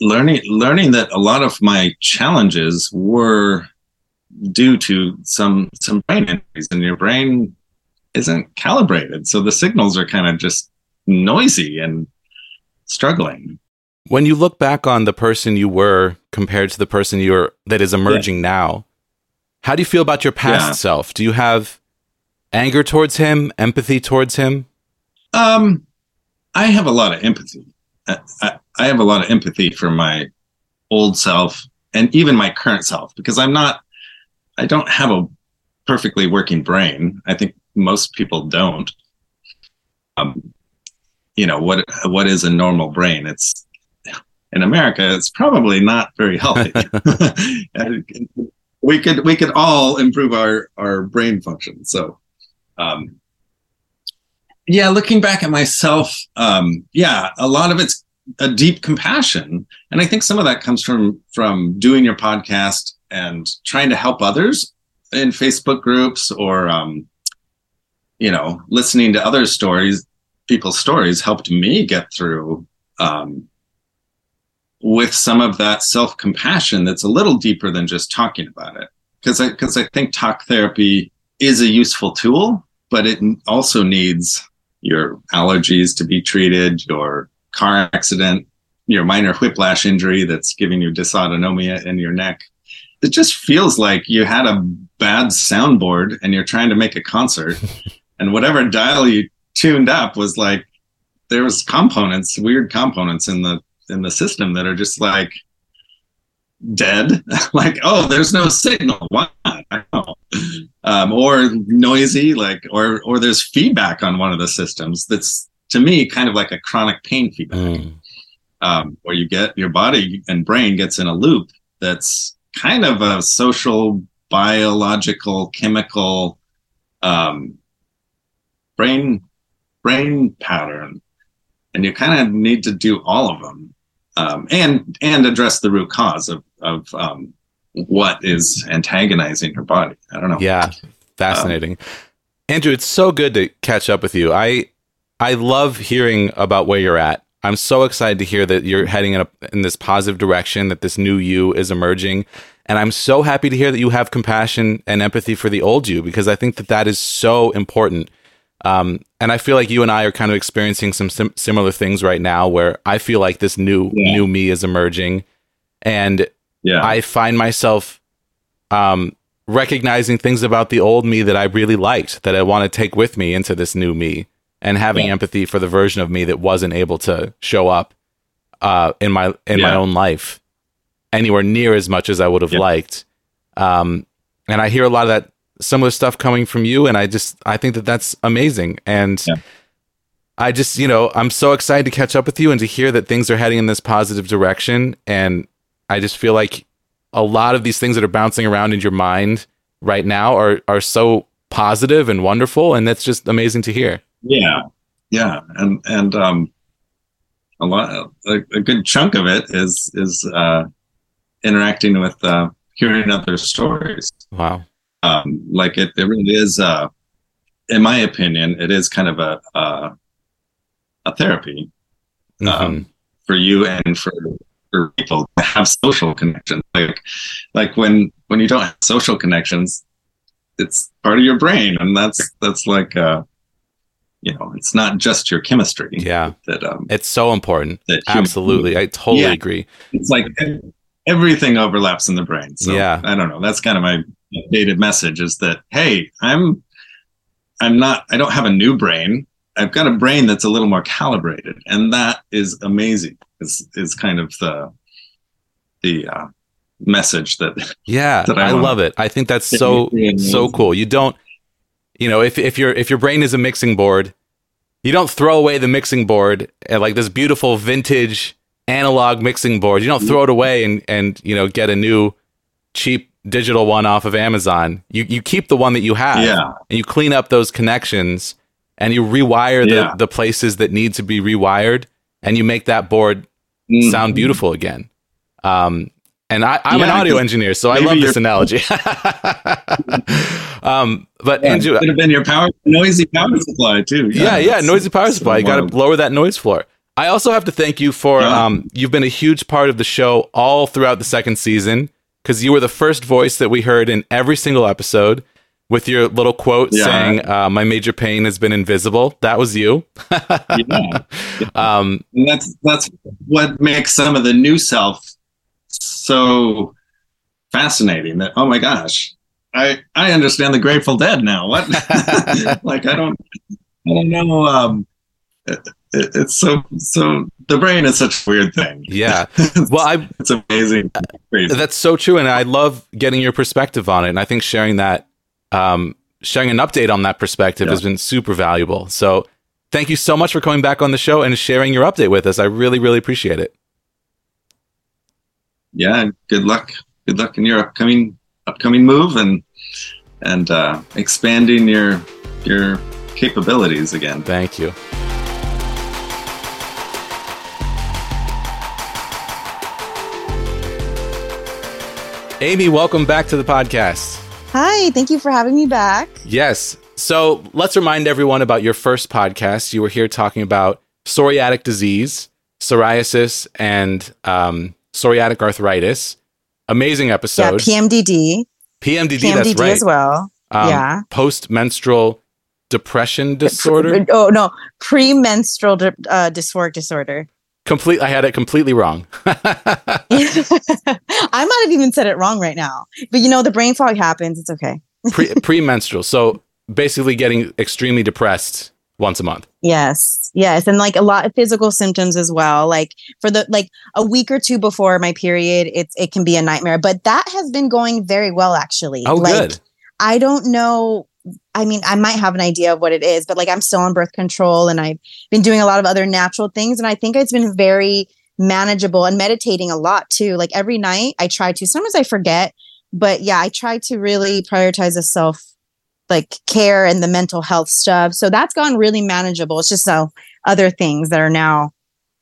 learning learning that a lot of my challenges were due to some some brain injuries, and your brain isn't calibrated, so the signals are kind of just noisy and struggling. When you look back on the person you were compared to the person you're that is emerging yeah. now, how do you feel about your past yeah. self? Do you have anger towards him, empathy towards him? Um, I have a lot of empathy. I, I, I have a lot of empathy for my old self and even my current self because I'm not, I don't have a perfectly working brain. I think most people don't. Um, you know what what is a normal brain it's in america it's probably not very healthy we could we could all improve our our brain function so um yeah looking back at myself um yeah a lot of it's a deep compassion and i think some of that comes from from doing your podcast and trying to help others in facebook groups or um you know listening to other stories people's stories helped me get through um, with some of that self compassion that's a little deeper than just talking about it. Because I because I think talk therapy is a useful tool, but it also needs your allergies to be treated, your car accident, your minor whiplash injury that's giving you dysautonomia in your neck. It just feels like you had a bad soundboard and you're trying to make a concert, and whatever dial you tuned up was like there was components, weird components in the in the system that are just like dead. like, oh, there's no signal. Why? Um, or noisy, like, or or there's feedback on one of the systems that's to me kind of like a chronic pain feedback, mm. um, where you get your body and brain gets in a loop that's kind of a social, biological, chemical um, brain brain pattern. And you kind of need to do all of them um, and and address the root cause of of um, what is antagonizing your body. I don't know. Yeah fascinating. Andrew it's so good to catch up with you. I i love hearing about where you're at. I'm so excited to hear that you're heading in, a, in this positive direction that this new you is emerging. And i'm so happy to hear that you have compassion and empathy for the old you because i think that that is so important. Um, and I feel like you and I are kind of experiencing some sim- similar things right now, where I feel like this new yeah. new me is emerging, and Yeah. I find myself um, recognizing things about the old me that I really liked that I want to take with me into this new me and having Yeah. empathy for the version of me that wasn't able to show up uh, in my in my own life anywhere near as much as I would have Yeah. liked. Um, and I hear a lot of that similar stuff coming from you, and I just I think that that's amazing. And Yeah. I just you know I'm so excited to catch up with you and to hear that things are heading in this positive direction. And I just feel like a lot of these things that are bouncing around in your mind right now are are so positive and wonderful, and that's just amazing to hear. Yeah, yeah, and and um, a lot, a, a good chunk of it is is uh, interacting with uh, hearing other stories. Wow. Um, like it, it really is. Uh, in my opinion, it is kind of a a, a therapy um, for you and for for people to have social connections. Like like when when you don't have social connections, it's part of your brain, and that's that's like uh, you know, it's not just your chemistry. yeah, That um, it's so important. human- Absolutely, I totally Yeah. agree. it's like everything overlaps in the brain. So Yeah. I don't know. That's kind of my updated message is that hey, I'm I'm not I don't have a new brain. I've got a brain that's a little more calibrated, and that is amazing. Is is kind of the the uh, message that Yeah, that I I love it. I think that's so so cool. You don't, you know, if if your if your brain is a mixing board, you don't throw away the mixing board and like this beautiful vintage analog mixing board. You don't throw it away and and you know get a new cheap digital one off of Amazon. You you keep the one that you have, Yeah. and you clean up those connections and you rewire the Yeah. the places that need to be rewired, and you make that board Mm. sound beautiful again. Um, and I, I'm an audio engineer, so I love this analogy. um, but Andrew, could have been your power noisy power supply too. yeah, yeah, that's- noisy power supply. You got to lower that noise floor. I also have to thank you for Yeah. um, you've been a huge part of the show all throughout the second season because you were the first voice that we heard in every single episode with your little quote Yeah. saying, uh, "My major pain has been invisible." That was you. yeah. Um, that's that's what makes some of the new self so fascinating that oh my gosh i i understand the grateful dead now what like i don't i don't know um it, it- it's so so the brain is such a weird thing yeah. Well, I it's amazing That's so true, and I love getting your perspective on it. And I think sharing that, um, sharing an update on that perspective Yeah. has been super valuable. So, thank you so much for coming back on the show and sharing your update with us. I really, really appreciate it. yeah and good luck good luck in your upcoming upcoming move and and uh expanding your your capabilities again Thank you. Amy, welcome back to the podcast. Hi, thank you for having me back. Yes. So let's remind everyone about your first podcast. You were here talking about psoriatic disease, psoriasis, and um, psoriatic arthritis. Amazing episode. Yeah, episode. PMDD. PMDD, that's right. as well. Um, yeah. Post menstrual depression disorder. Oh no, premenstrual di- uh, dysphoric disorder. Complete. I had it completely wrong. I might have even said it wrong right now, but you know the brain fog happens. It's okay. Pre premenstrual. So basically, getting extremely depressed once a month. Yes, yes, and like a lot of physical symptoms as well. Like for the like a week or two before my period, it's it can be a nightmare. But that has been going very well actually. Oh, like, good. I don't know. I mean, I might have an idea of what it is, but like I'm still on birth control and I've been doing a lot of other natural things. And I think it's been very manageable and meditating a lot too. Like every night I try to, sometimes I forget, but yeah, I try to really prioritize the self like care and the mental health stuff. So that's gone really manageable. It's just so other things that are now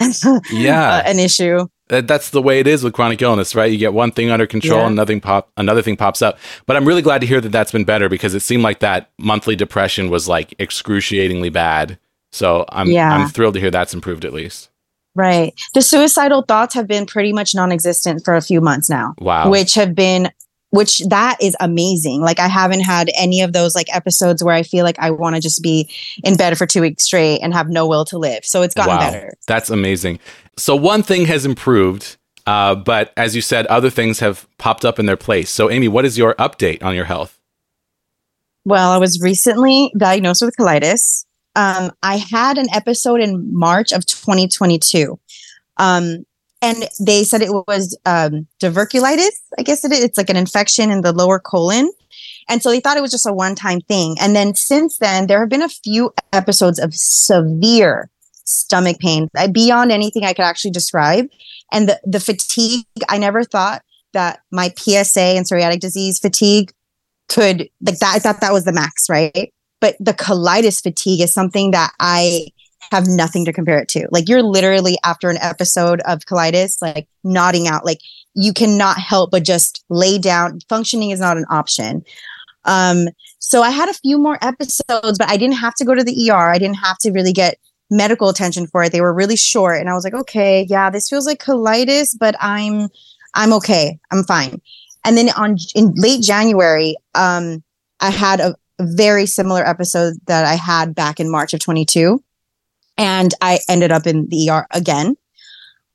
Yeah. uh, an issue. that's the way it is with chronic illness, right? You get one thing under control, Yeah. and nothing pop, another thing pops up. But I'm really glad to hear that that's been better because it seemed like that monthly depression was like excruciatingly bad. So I'm Yeah. I'm thrilled to hear that's improved at least. Right. The suicidal thoughts have been pretty much non existent for a few months now. Wow. which have been which that is amazing like i haven't had any of those like episodes where i feel like i want to just be in bed for two weeks straight and have no will to live so it's gotten wow. better That's amazing. So one thing has improved. Uh, but as you said, other things have popped up in their place. So, Amy, what is your update on your health? Well, I was recently diagnosed with colitis. Um, I had an episode in March of 2022. Um, and they said it was um. I guess it is. It's like an infection in the lower colon. And so they thought it was just a one time thing. And then since then, there have been a few episodes of severe stomach pain beyond anything I could actually describe. And the, the fatigue, I never thought that my PSA and psoriatic disease fatigue could, like that, I thought that was the max, right? But the colitis fatigue is something that I have nothing to compare it to. Like you're literally after an episode of colitis, like nodding out, like you cannot help but just lay down. Functioning is not an option. Um, so I had a few more episodes, but I didn't have to go to the ER. I didn't have to really get medical attention for it. They were really short. And I was like, okay, yeah, this feels like colitis, but I'm I'm okay. I'm fine. And then on in late January, um, I had a very similar episode that I had back in March of 22 and I ended up in the ER again.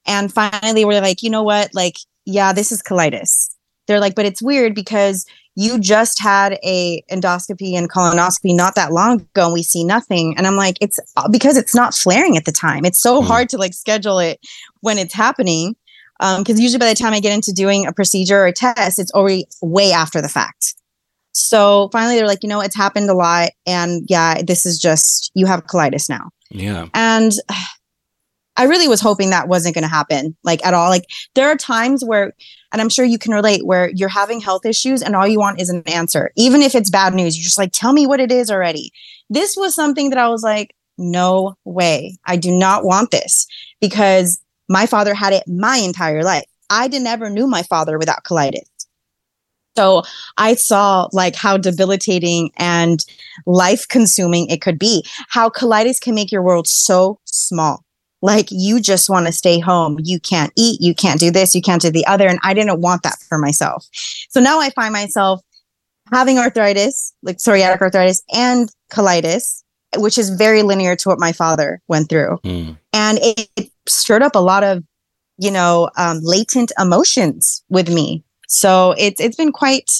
And finally, we're like, you know what? Like, yeah, this is colitis. They're like, but it's weird because you just had a endoscopy and colonoscopy not that long ago and we see nothing. And I'm like, it's because it's not flaring at the time. It's so mm. hard to like schedule it when it's happening. Um, because usually by the time I get into doing a procedure or a test, it's already way after the fact. So finally, they're like, you know, it's happened a lot. And yeah, this is just, you have colitis now. Yeah. And I really was hoping that wasn't going to happen, like at all. Like there are times where, and I'm sure you can relate, where you're having health issues and all you want is an answer. Even if it's bad news, you're just like, tell me what it is already. This was something that I was like, no way. I do not want this because my father had it my entire life. I did never knew my father without colitis. So I saw like how debilitating and life consuming it could be, how colitis can make your world so small. Like you just want to stay home. You can't eat, you can't do this, you can't do the other. And I didn't want that for myself. So now I find myself having arthritis, like psoriatic arthritis and colitis, which is very linear to what my father went through. Mm. And it, it, stirred up a lot of, you know, um, latent emotions with me so it's it's been quite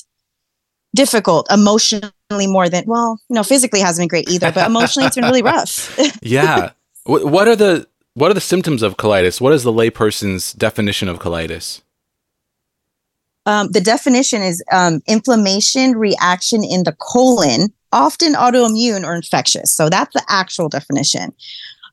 difficult emotionally more than well, you know, physically hasn't been great either, but emotionally it's been really rough. yeah. What are the what are the symptoms of colitis? What is the layperson's definition of colitis? Um, the definition is um, inflammation reaction in the colon, often autoimmune or infectious. So that's the actual definition.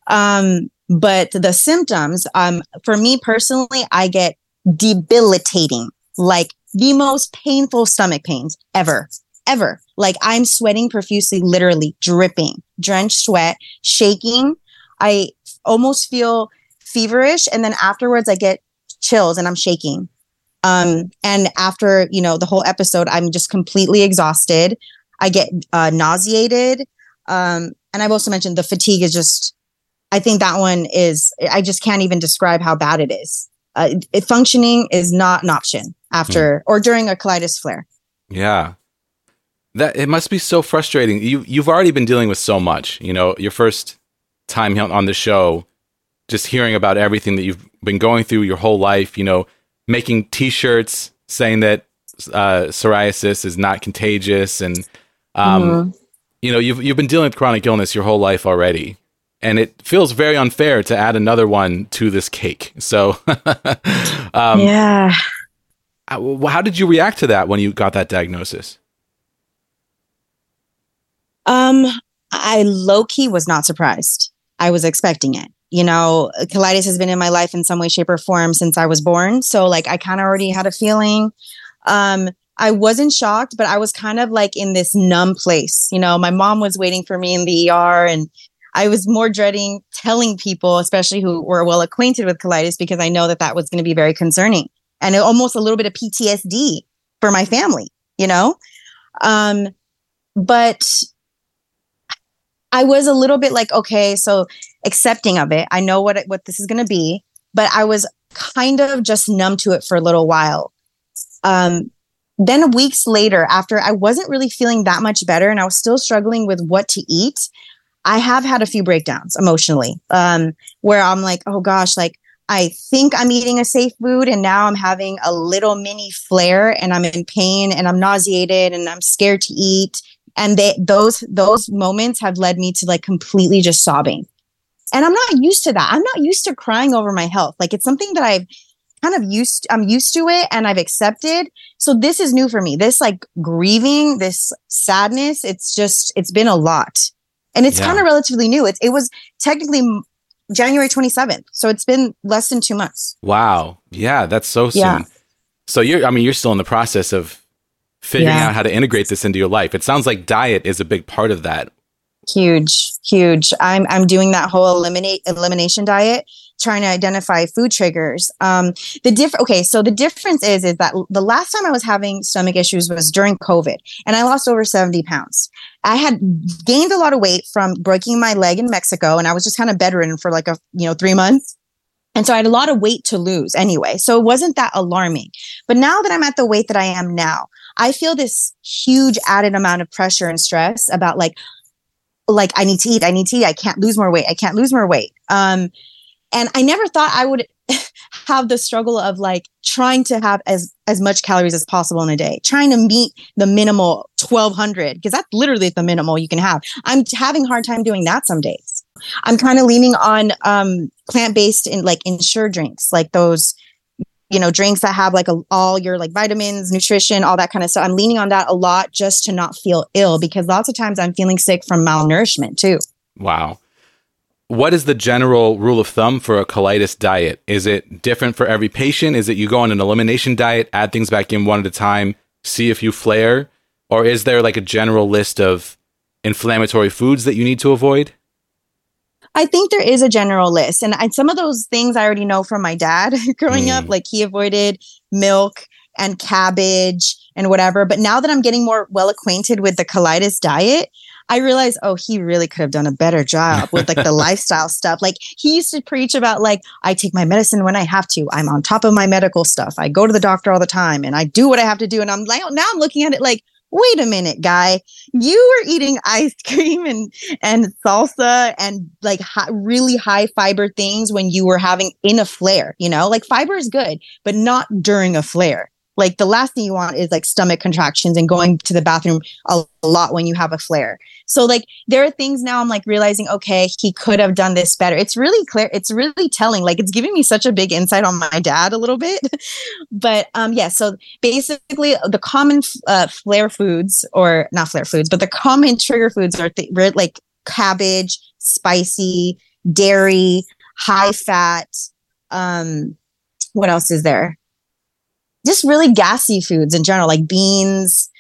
Um, but the symptoms, um, for me personally, I get debilitating like the most painful stomach pains ever, ever. Like I'm sweating profusely, literally dripping, drenched sweat, shaking. I almost feel feverish. And then afterwards, I get chills and I'm shaking. Um, and after, you know, the whole episode, I'm just completely exhausted. I get uh, nauseated. Um, and I've also mentioned the fatigue is just, I think that one is, I just can't even describe how bad it is. Uh, it, functioning is not an option after mm. or during a colitis flare. Yeah. That it must be so frustrating. You you've already been dealing with so much. You know, your first time on the show, just hearing about everything that you've been going through your whole life. You know, making T-shirts saying that uh, psoriasis is not contagious, and um, mm-hmm. you know, you've you've been dealing with chronic illness your whole life already and it feels very unfair to add another one to this cake. So, um, yeah. How did you react to that when you got that diagnosis? Um, I low key was not surprised. I was expecting it. You know, colitis has been in my life in some way, shape, or form since I was born. So, like, I kind of already had a feeling. Um, I wasn't shocked, but I was kind of like in this numb place. You know, my mom was waiting for me in the ER, and I was more dreading telling people, especially who were well acquainted with colitis, because I know that that was going to be very concerning and almost a little bit of PTSD for my family, you know? Um, but I was a little bit like, okay, so accepting of it. I know what what this is going to be, but I was kind of just numb to it for a little while. Um, then weeks later, after I wasn't really feeling that much better and I was still struggling with what to eat, I have had a few breakdowns emotionally um, where I'm like, oh gosh, like I think I'm eating a safe food and now I'm having a little mini flare and I'm in pain and I'm nauseated and I'm scared to eat and they those those moments have led me to like completely just sobbing. And I'm not used to that. I'm not used to crying over my health. Like it's something that I've kind of used I'm used to it and I've accepted. So this is new for me. This like grieving, this sadness, it's just it's been a lot. And it's Yeah. kind of relatively new. It it was technically January 27th. So it's been less than 2 months. Wow. Yeah, that's so soon. Yeah. So you're I mean you're still in the process of figuring Yeah. out how to integrate this into your life. It sounds like diet is a big part of that. huge huge i'm i'm doing that whole eliminate elimination diet trying to identify food triggers. Um the diff okay so the difference is is that the last time i was having stomach issues was during covid and i lost over 70 pounds. I had gained a lot of weight from breaking my leg in mexico and i was just kind of bedridden for like a you know three months. And so i had a lot of weight to lose anyway so it wasn't that alarming. But now that i'm at the weight that i am now i feel this huge added amount of pressure and stress about like like I need to eat, I need to eat, I can't lose more weight, I can't lose more weight. Um, and I never thought I would have the struggle of like trying to have as as much calories as possible in a day, trying to meet the minimal 1200 because that's literally the minimal you can have. I'm having a hard time doing that some days. I'm kind of leaning on um plant-based in like Ensure drinks, like those you know drinks that have like a, all your like vitamins nutrition all that kind of stuff i'm leaning on that a lot just to not feel ill because lots of times i'm feeling sick from malnourishment too Wow. What is the general rule of thumb for a colitis diet? Is it different for every patient? Is it you go on an elimination diet, add things back in one at a time, see if you flare? Or is there like a general list of inflammatory foods that you need to avoid? i think there is a general list and I, some of those things i already know from my dad growing up Mm. like he avoided milk and cabbage and whatever but now that i'm getting more well acquainted with the colitis diet I realized, oh, he really could have done a better job with like the lifestyle stuff. Like he used to preach about like, I take my medicine when I have to. I'm on top of my medical stuff. I go to the doctor all the time and I do what I have to do. And I'm like, now I'm looking at it like, wait a minute, guy, you were eating ice cream and and salsa and like hi- really high fiber things when you were having in a flare. You know, like fiber is good, but not during a flare. Like the last thing you want is like stomach contractions and going to the bathroom a lot when you have a flare. So like there are things now I'm like realizing, okay, he could have done this better. It's really clear. It's really telling. Like it's giving me such a big insight on my dad a little bit. but um yeah, so basically the common uh, flare foods or not flare foods, but the common trigger foods are th- like cabbage, spicy, dairy, high fat. Um, what else is there? Just really gassy foods in general, like beans.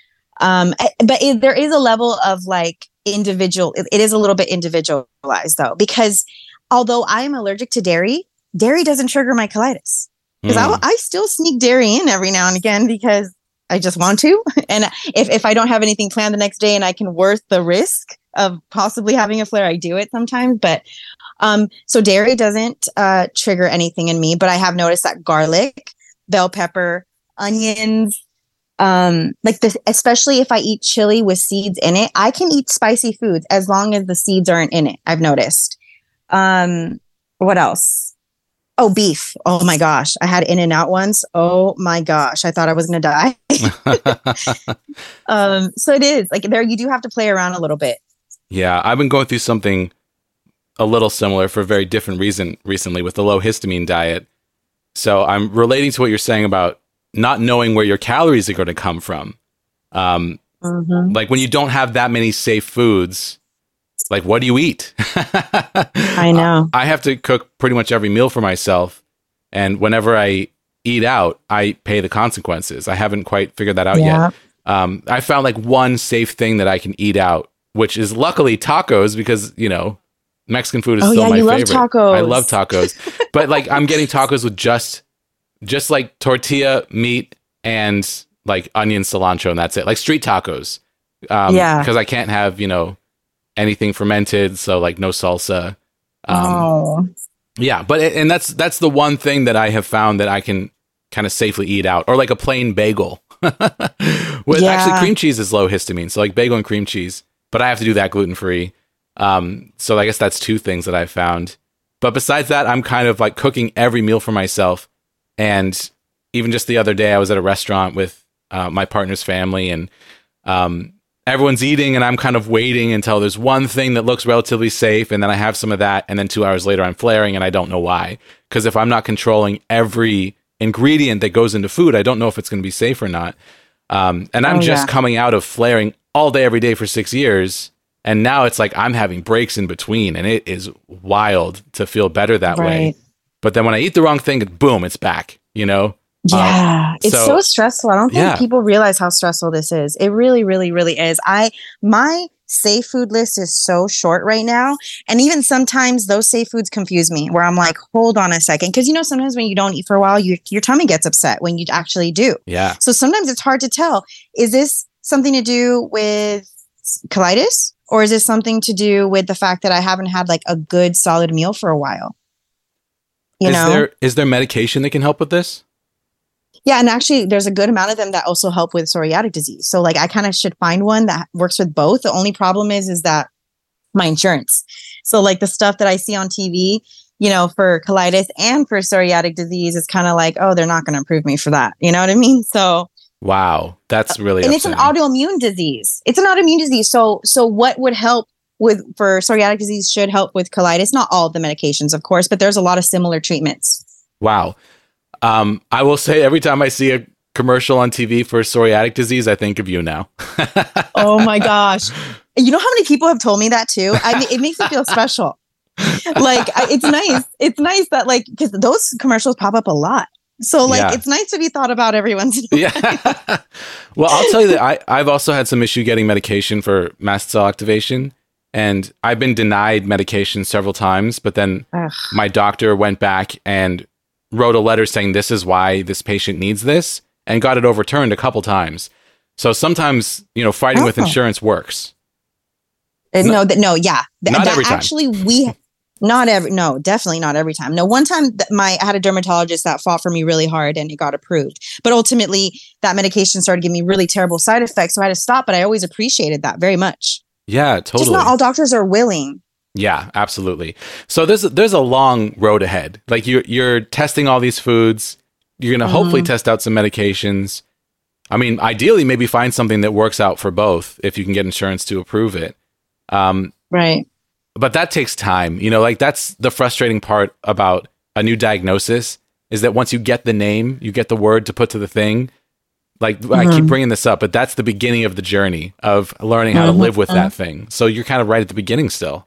Um, but it, there is a level of like individual. It, it is a little bit individualized though, because although I am allergic to dairy, dairy doesn't trigger my colitis because Mm. I, I still sneak dairy in every now and again because I just want to. And if, if I don't have anything planned the next day and I can worth the risk of possibly having a flare, I do it sometimes. But um, so dairy doesn't uh, trigger anything in me, but I have noticed that garlic, bell pepper, onions, um, like this, especially if I eat chili with seeds in it, I can eat spicy foods as long as the seeds aren't in it. I've noticed. Um, what else? Oh, beef. Oh my gosh. I had In and Out once. Oh my gosh. I thought I was going to die. um, so it is like there, you do have to play around a little bit. Yeah, I've been going through something a little similar for a very different reason recently with the low histamine diet. So I'm relating to what you're saying about not knowing where your calories are going to come from. Um, like when you don't have that many safe foods, like what do you eat? I know. I have to cook pretty much every meal for myself, and whenever I eat out, I pay the consequences. I haven't quite figured that out Yeah. yet. Um, I found like one safe thing that I can eat out, which is luckily tacos because you know Mexican food is Oh, still yeah, my you love favorite. tacos. I love tacos, but like I'm getting tacos with just just like tortilla, meat, and like onion, cilantro, and that's it. Like street tacos. Um, Yeah. because I can't have you know anything fermented, so like no salsa. Um, oh, yeah, but and that's that's the one thing that I have found that I can kind of safely eat out, or like a plain bagel. With Yeah. actually cream cheese is low histamine, so like bagel and cream cheese. But I have to do that gluten free. Um, so I guess that's two things that I found. But besides that, I'm kind of like cooking every meal for myself. And even just the other day, I was at a restaurant with uh, my partner's family, and um, everyone's eating, and I'm kind of waiting until there's one thing that looks relatively safe, and then I have some of that, and then two hours later, I'm flaring, and I don't know why. Because if I'm not controlling every ingredient that goes into food, I don't know if it's going to be safe or not. Um, and I'm Oh, just yeah. coming out of flaring all day, every day for six years. And now it's like I'm having breaks in between, and it is wild to feel better that way. But then when I eat the wrong thing, boom, it's back, you know? Um, yeah, it's so- so, stressful. I don't think Yeah. people realize how stressful this is. It really, really, really is. I my safe food list is so short right now, and even sometimes those safe foods confuse me. Where I'm like, hold on a second, because you know sometimes when you don't eat for a while, your your tummy gets upset when you actually do. Yeah. So sometimes it's hard to tell. Is this something to do with colitis, or is this something to do with the fact that I haven't had like a good solid meal for a while? You is know. there is there medication that can help with this? Yeah, and actually, there's a good amount of them that also help with psoriatic disease. So, like, I kind of should find one that works with both. The only problem is, is that my insurance. So, like, the stuff that I see on TV, you know, for colitis and for psoriatic disease is kind of like, oh, they're not going to approve me for that. You know what I mean? So, Wow, that's really and it's an autoimmune disease. It's an autoimmune disease. So, so what would help with for psoriatic disease should help with colitis. Not all of the medications, of course, but there's a lot of similar treatments. Wow. Um, I will say every time I see a commercial on TV for psoriatic disease, I think of you now. Oh my gosh. You know how many people have told me that too? I mean, it makes me feel special. Like I, it's nice. It's nice that like because those commercials pop up a lot. So like Yeah. it's nice to be thought about every once in a while. yeah. well, I'll tell you that I, I've also had some issue getting medication for mast cell activation. And I've been denied medication several times, but then Ugh. my doctor went back and wrote a letter saying this is why this patient needs this and got it overturned a couple times. So sometimes, you know, fighting with Oh. insurance works. Uh, no, that no, yeah. Th- Not that every time. actually we not every no, definitely not every time. No, one time that my I had a dermatologist that fought for me really hard and it got approved. But ultimately that medication started giving me really terrible side effects. So I had to stop, but I always appreciated that very much. Yeah, totally. Just not all doctors are willing. Yeah, absolutely. So there's there's a long road ahead. Like you're you're testing all these foods. You're gonna hopefully Mm-hmm. test out some medications. I mean, ideally, maybe find something that works out for both if you can get insurance to approve it. Um, Right. but that takes time. You know, like that's the frustrating part about a new diagnosis is that once you get the name, you get the word to put to the thing. Like I keep Mhm. bringing this up, but that's the beginning of the journey of learning how to Mhm. live with that thing. So you're kind of right at the beginning still.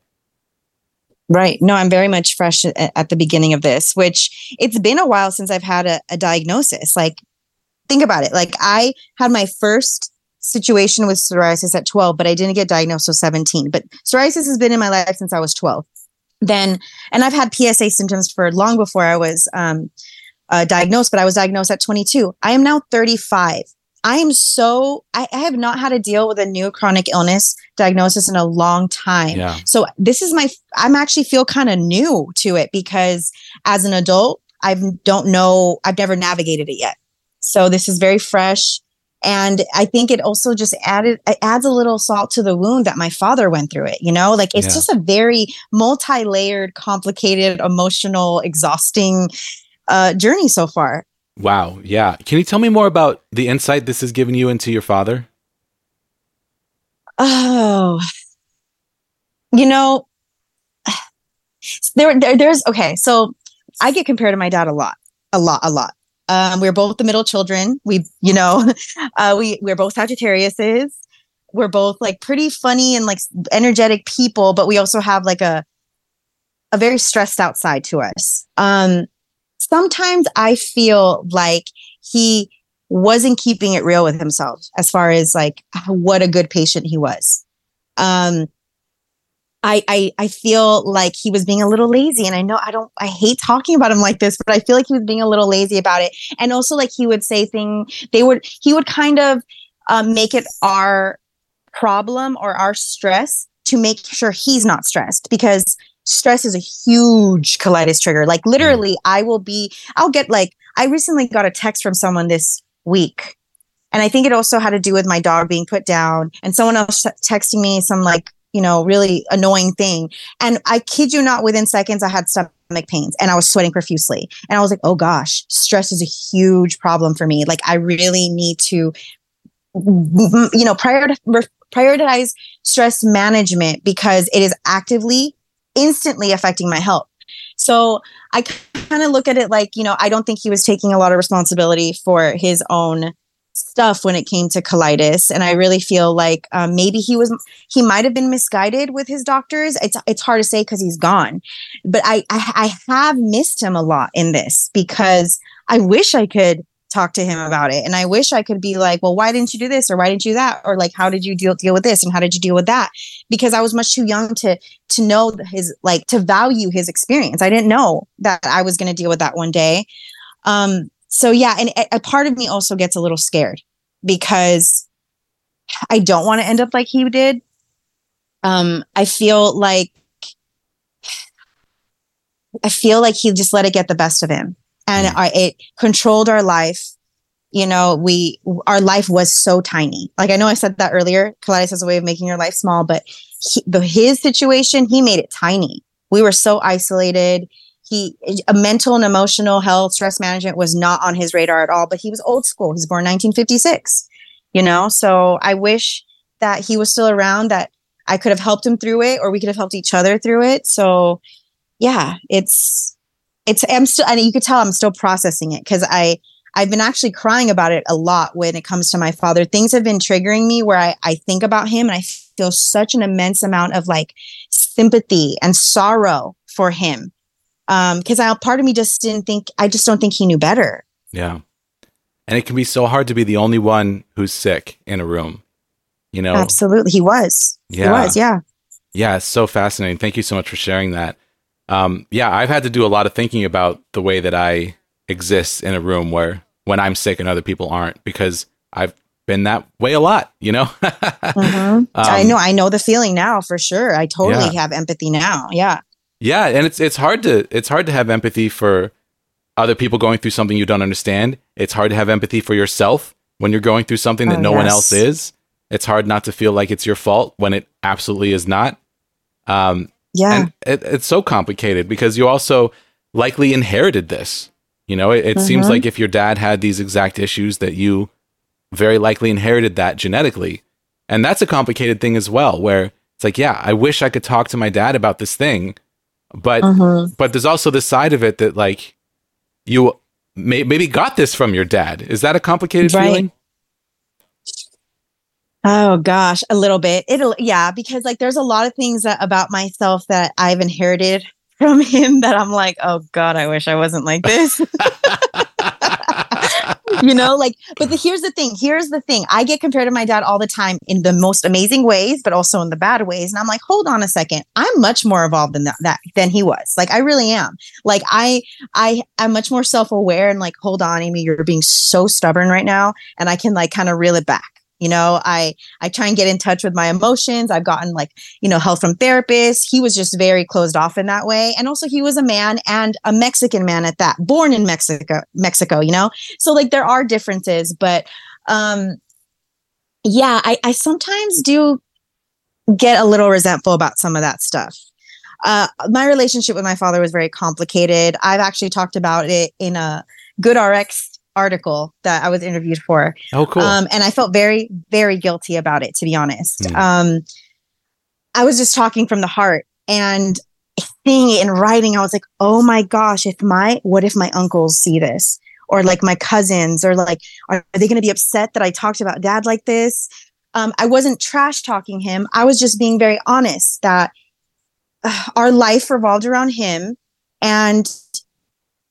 Right. No, I'm very much fresh at, at the beginning of this, which it's been a while since I've had a, a diagnosis. Like, think about it. Like, I had my first situation with psoriasis at 12, but I didn't get diagnosed till 17. But psoriasis has been in my life since I was 12. Then, and I've had PSA symptoms for long before I was um, uh, diagnosed, but I was diagnosed at 22. I am now 35. I am so, I, I have not had to deal with a new chronic illness diagnosis in a long time. Yeah. So this is my I'm actually feel kind of new to it because as an adult, I don't know, I've never navigated it yet. So this is very fresh. And I think it also just added it adds a little salt to the wound that my father went through it, you know? Like it's Yeah. just a very multi-layered, complicated, emotional, exhausting uh journey so far. Wow. Yeah. Can you tell me more about the insight this has given you into your father? Oh, you know, there, there, there's okay. So I get compared to my dad a lot, a lot, a lot. Um, we're both the middle children. We, you know, uh, we we're both Sagittariuses. We're both like pretty funny and like energetic people, but we also have like a a very stressed out side to us. Um, sometimes I feel like he wasn't keeping it real with himself as far as like what a good patient he was. Um, I, I I feel like he was being a little lazy, and I know I don't. I hate talking about him like this, but I feel like he was being a little lazy about it. And also, like he would say things. They would he would kind of um, make it our problem or our stress to make sure he's not stressed because stress is a huge colitis trigger. Like mm. literally, I will be. I'll get like. I recently got a text from someone this week and I think it also had to do with my dog being put down and someone else texting me some like, you know, really annoying thing. And I kid you not, within seconds, I had stomach pains and I was sweating profusely. And I was like, oh gosh, stress is a huge problem for me. Like, I really need to, you know, prioritize, prioritize stress management because it is actively, instantly affecting my health. So I kind of look at it like, you know, I don't think he was taking a lot of responsibility for his own stuff when it came to colitis. And i really feel like um, maybe he was he might have been misguided with his doctors. It's it's hard to say because he's gone. But I, I i have missed him a lot in this because i wish i could talk to him about it. And i wish i could be like well why didn't you do this or why didn't you that? Or like how did you deal deal with this and how did you deal with that? Because i was much too young to to know his like to value his experience. I didn't know that i was going to deal with that one day. Um so yeah and a, a part of me also gets a little scared because i don't want to end up like he did. Um i feel like i feel like he just let it get the best of him and Mm. I, it controlled our life. You know we our life was so tiny. Like i know i said that earlier. Colitis has a way of making your life small but he, the, his situation he made it tiny. We were so isolated. He a mental and emotional health stress management was not on his radar at all but he was old school. He's born 1956 you know? So i wish that he was still around that i could have helped him through it or we could have helped each other through it. So yeah it's it's i'm still and you could tell i'm still processing it because i i've been actually crying about it a lot when it comes to my father things have been triggering me where i i think about him and i feel such an immense amount of like sympathy and sorrow for him um because i part of me just didn't think i just don't think he knew better Yeah. And it can be so hard to be the only one who's sick in a room. You know? absolutely he was he Yeah. was yeah Yeah, it's so fascinating. Thank you so much for sharing that. Um, yeah, I've had to do a lot of thinking about the way that I exist in a room where when I'm sick and other people aren't, because I've been that way a lot, you know? Mhm. i Um, know i know the feeling now for sure i totally have empathy now yeah Yeah, and it's it's hard to it's hard to have empathy for other people going through something you don't understand. It's hard to have empathy for yourself when you're going through something that Oh, no one else is. It's hard not to feel like it's your fault when it absolutely is not. Um, yeah and it, it's so complicated because you also likely inherited this. You know, it, it seems Mhm. like if your dad had these exact issues, that you very likely inherited that genetically, and that's a complicated thing as well. Where it's like, yeah, I wish I could talk to my dad about this thing, but Mhm. but there's also the side of it that like you may, maybe got this from your dad. Is that a complicated Right. feeling? Oh gosh, a little bit. It'll yeah, because like there's a lot of things that, about myself that I've inherited from him that I'm like, oh god, I wish I wasn't like this. you know, like but the, here's the thing, here's the thing. I get compared to my dad all the time in the most amazing ways, but also in the bad ways. And I'm like, hold on a second. I'm much more evolved than that, that than he was. Like I really am. Like I I am much more self-aware and like, hold on, Amy, you're being so stubborn right now. And I can like kind of reel it back you know i i try and get in touch with my emotions. I've gotten like you know help from therapists. He was just very closed off in that way. And also he was a man and a mexican man at that born in mexico mexico you know? So like there are differences but um yeah i i sometimes do get a little resentful about some of that stuff. Uh my relationship with my father was very complicated. I've actually talked about it in a GoodRx article that I was interviewed for. Oh, cool. Um, and I felt very, very guilty about it, to be honest. Mm. Um, I was just talking from the heart and seeing it in writing. I was like, oh my gosh, if my, what if my uncles see this? Or like my cousins, or like, are they going to be upset that I talked about dad like this? Um, I wasn't trash talking him. I was just being very honest that uh, our life revolved around him and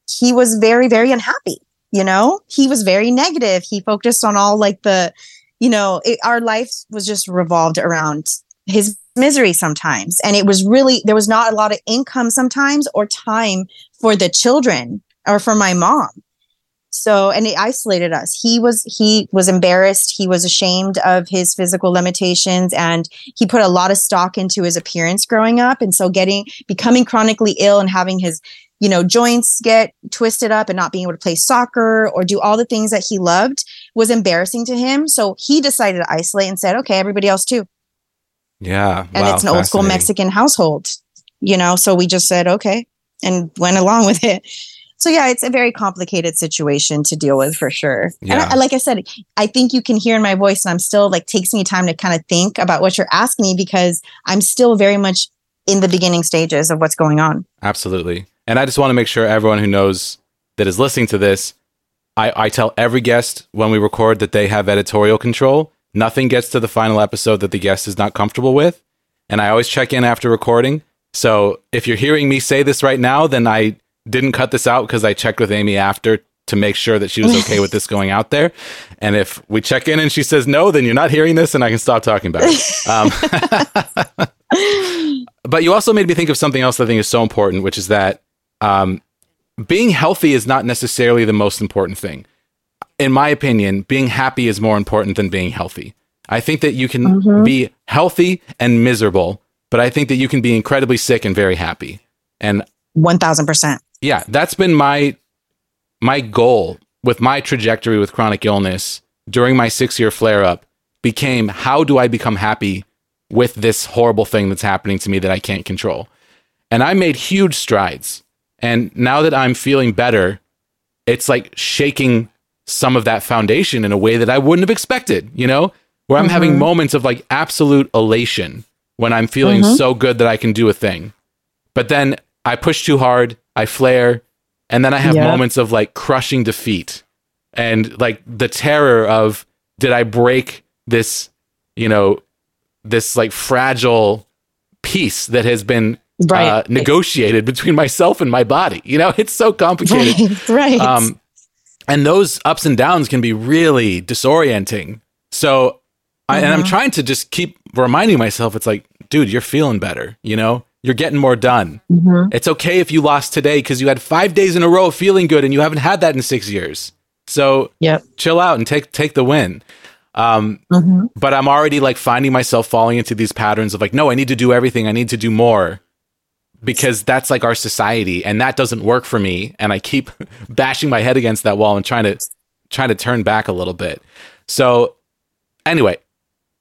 he was very, very unhappy you know? He was very negative. He focused on all like the you know it, our life was just revolved around his misery sometimes. And it was really there was not a lot of income sometimes or time for the children or for my mom. So and it isolated us. He was he was embarrassed. He was ashamed of his physical limitations and he put a lot of stock into his appearance growing up. And so getting becoming chronically ill and having his you know, joints get twisted up and not being able to play soccer or do all the things that he loved was embarrassing to him. So he decided to isolate and said, okay, everybody else too. yeah. And wow, it's an old school. Mexican household, you know, so we just said, okay. and went along with it. So yeah, it's a very complicated situation to deal with for sure. Yeah. And I, like I said, I think you can hear in my voice, and I'm still like takes me time to kind of think about what you're asking me because I'm still very much in the beginning stages of what's going on. Absolutely. And I just want to make sure everyone who knows that is listening to this, I, I tell every guest when we record that they have editorial control. Nothing gets to the final episode that the guest is not comfortable with. And I always check in after recording. So if you're hearing me say this right now, then I didn't cut this out because I checked with Amy after to make sure that she was okay with this going out there. And if we check in and she says no, then you're not hearing this and I can stop talking about it. Um, but you also made me think of something else that I think is so important, which is that um, being healthy is not necessarily the most important thing. In my opinion, being happy is more important than being healthy. I think that you can Mhm. be healthy and miserable, but I think that you can be incredibly sick and very happy. And One thousand percent. yeah, that's been my my goal with my trajectory with chronic illness during my 6-year flare up became how do I become happy with this horrible thing that's happening to me that I can't control. And I made huge strides. And now that I'm feeling better, it's like shaking some of that foundation in a way that I wouldn't have expected, you know? Where I'm having Mhm. moments of like absolute elation when I'm feeling Mhm. so good that I can do a thing. But then I push too hard, I flare, and then I have Yep. moments of like crushing defeat and like the terror of did I break this, you know, this like fragile piece that has been Right. uh, negotiated between myself and my body. You know, it's so complicated. right. Right. Um, and those ups and downs can be really disorienting. So, I, and I'm Mhm. trying to just keep reminding myself, it's like, dude, you're feeling better. You know, you're getting more done. Mhm. It's okay if you lost today because you had five days in a row of feeling good, and you haven't had that in six years. So, Yep. chill out and take take the win. Um, Mhm. but I'm already like finding myself falling into these patterns of like, no, I need to do everything. I need to do more because that's like our society and that doesn't work for me. And I keep bashing my head against that wall and trying to, trying to turn back a little bit. So anyway,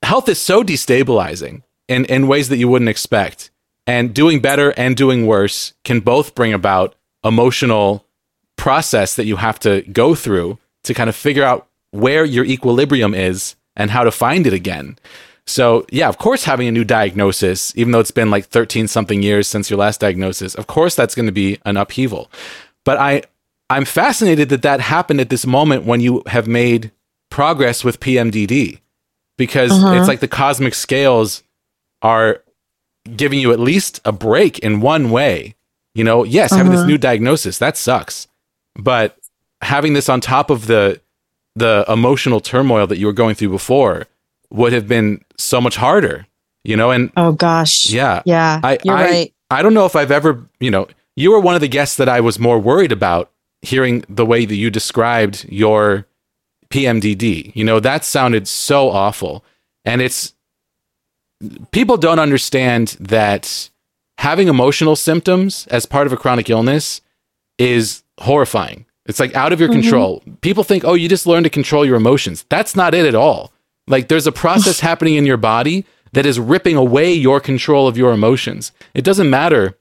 health is so destabilizing in, in ways that you wouldn't expect. And doing better and doing worse can both bring about emotional process that you have to go through to kind of figure out where your equilibrium is and how to find it again. So, yeah, of course, having a new diagnosis, even though it's been like 13 something years since your last diagnosis, of course, that's going to be an upheaval. But I, I'm fascinated that that happened at this moment when you have made progress with PMDD because Uh-huh. it's like the cosmic scales are giving you at least a break in one way. You know, yes, having this Uh-huh. new diagnosis, that sucks. But having this on top of the the emotional turmoil that you were going through before would have been so much harder, you know, and oh gosh. yeah, Yeah. I, you're I, right. I don't know if I've ever, you know, you were one of the guests that I was more worried about hearing the way that you described your PMDD. You know, that sounded so awful. And it's, people don't understand that having emotional symptoms as part of a chronic illness is horrifying. It's like out of your Mhm. control. People think, oh, you just learn to control your emotions. That's not it at all. Like there's a process happening in your body that is ripping away your control of your emotions. It doesn't matter,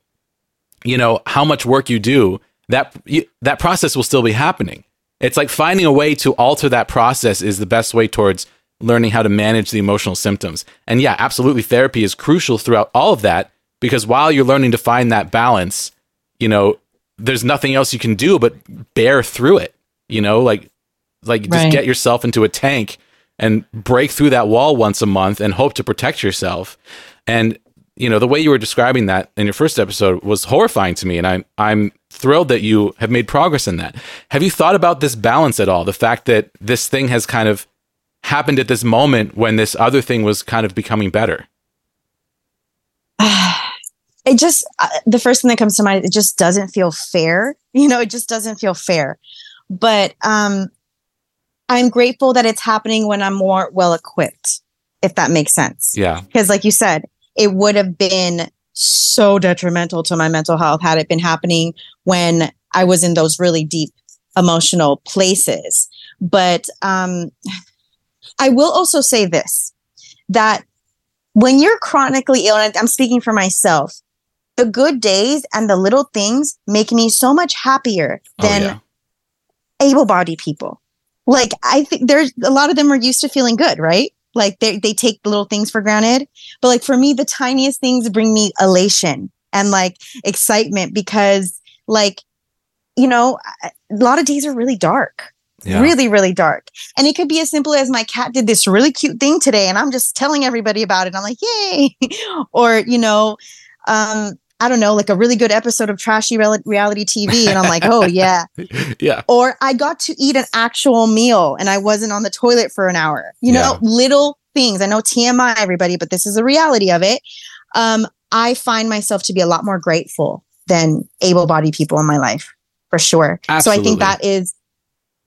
you know, how much work you do. That you, that process will still be happening. It's like finding a way to alter that process is the best way towards learning how to manage the emotional symptoms. And yeah, absolutely therapy is crucial throughout all of that because while you're learning to find that balance, you know, there's nothing else you can do but bear through it. You know, like like just Right. get yourself into a tank and break through that wall once a month and hope to protect yourself. And you know, the way you were describing that in your first episode was horrifying to me and I'm I'm thrilled that you have made progress in that. Have you thought about this balance at all? The fact that this thing has kind of happened at this moment when this other thing was kind of becoming better. it just uh, the first thing that comes to mind it just doesn't feel fair you know it just doesn't feel fair but um i'm grateful that it's happening when i'm more well equipped if that makes sense Yeah. because like you said it would have been so detrimental to my mental health had it been happening when i was in those really deep emotional places but um i will also say this that when you're chronically ill and i'm speaking for myself the good days and the little things make me so much happier Oh, than yeah. able-bodied people. Like I think there's a lot of them are used to feeling good, right? Like they they take little things for granted. But like for me, the tiniest things bring me elation and like excitement because like you know, a lot of days are really dark. Yeah. Really, really dark. And it could be as simple as my cat did this really cute thing today and I'm just telling everybody about it. I'm like, yay. or, you know, um, I don't know, like a really good episode of trashy rel- reality TV. And I'm like, oh, yeah. yeah. Or I got to eat an actual meal and I wasn't on the toilet for an hour. You know, Yeah. little things. I know TMI, everybody, but this is the reality of it. Um, I find myself to be a lot more grateful than able bodied people in my life, for sure. So I think that is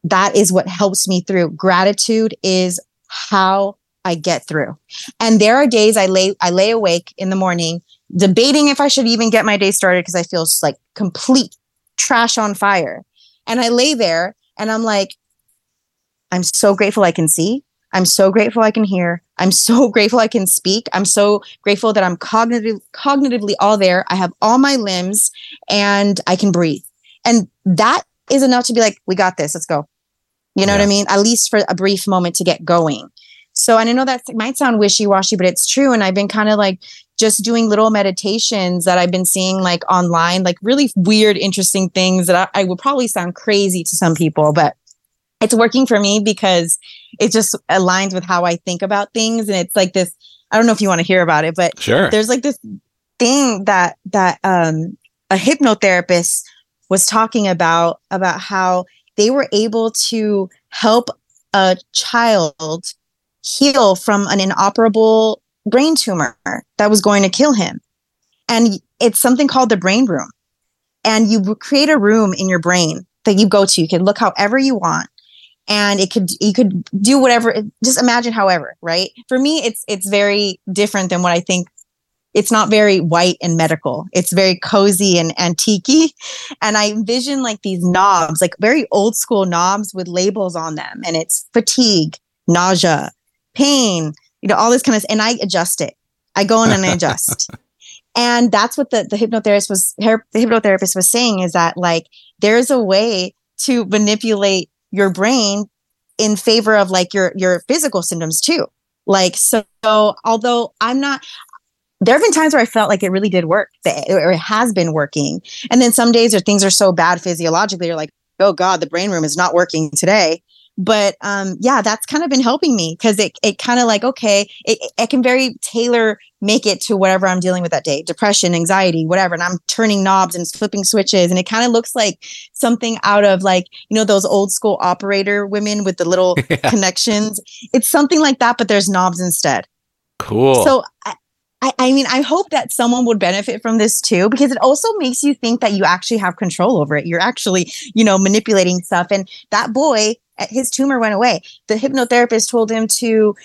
that is what helps me through. Gratitude is how I get through. And there are days I lay I lay awake in the morning debating if I should even get my day started because I feel s- like complete trash on fire. And I lay there and I'm like, I'm so grateful I can see. I'm so grateful I can hear. I'm so grateful I can speak. I'm so grateful that I'm cognitive, cognitively all there. I have all my limbs and I can breathe. And that is enough to be like, we got this. Let's go. You know what I mean? At least for a brief moment to get going. So, and I know that might sound wishy washy, but it's true. And I've been kind of like just doing little meditations that I've been seeing like online, like really weird, interesting things that I, I would probably sound crazy to some people, but it's working for me because it just aligns with how I think about things. And it's like this, I don't know if you want to hear about it, but Sure. there's like this thing that that um a hypnotherapist was talking about about how they were able to help a child heal from an inoperable brain tumor that was going to kill him. And it's something called the brain room. And you create a room in your brain that you go to. You can look however you want. And it could you could do whatever just imagine however right? For me it's it's very different than what i think. It's not very white and medical. It's very cozy and antique and i envision like these knobs like very old school knobs with labels on them. And it's fatigue nausea pain you know all this kind of and i adjust it i go in and i adjust and that's what the, the hypnotherapist was her, the hypnotherapist was saying is that like there's a way to manipulate your brain in favor of like your your physical symptoms too like so, so although i'm not there have been times where I felt like it really did work, or it has been working. And then some days or things are so bad physiologically, you're like, oh God, the brain room is not working today. But um, yeah, that's kind of been helping me because it, it kind of like, okay, it, it can very tailor make it to whatever I'm dealing with that day depression, anxiety, whatever. And I'm turning knobs and flipping switches. And it kind of looks like something out of like, you know, those old school operator women with the little Yeah. connections. It's something like that, but there's knobs instead. Cool. So I, I, I mean, I hope that someone would benefit from this too, because it also makes you think that you actually have control over it. You're actually, you know, manipulating stuff. And that boy, his tumor went away. The hypnotherapist told him to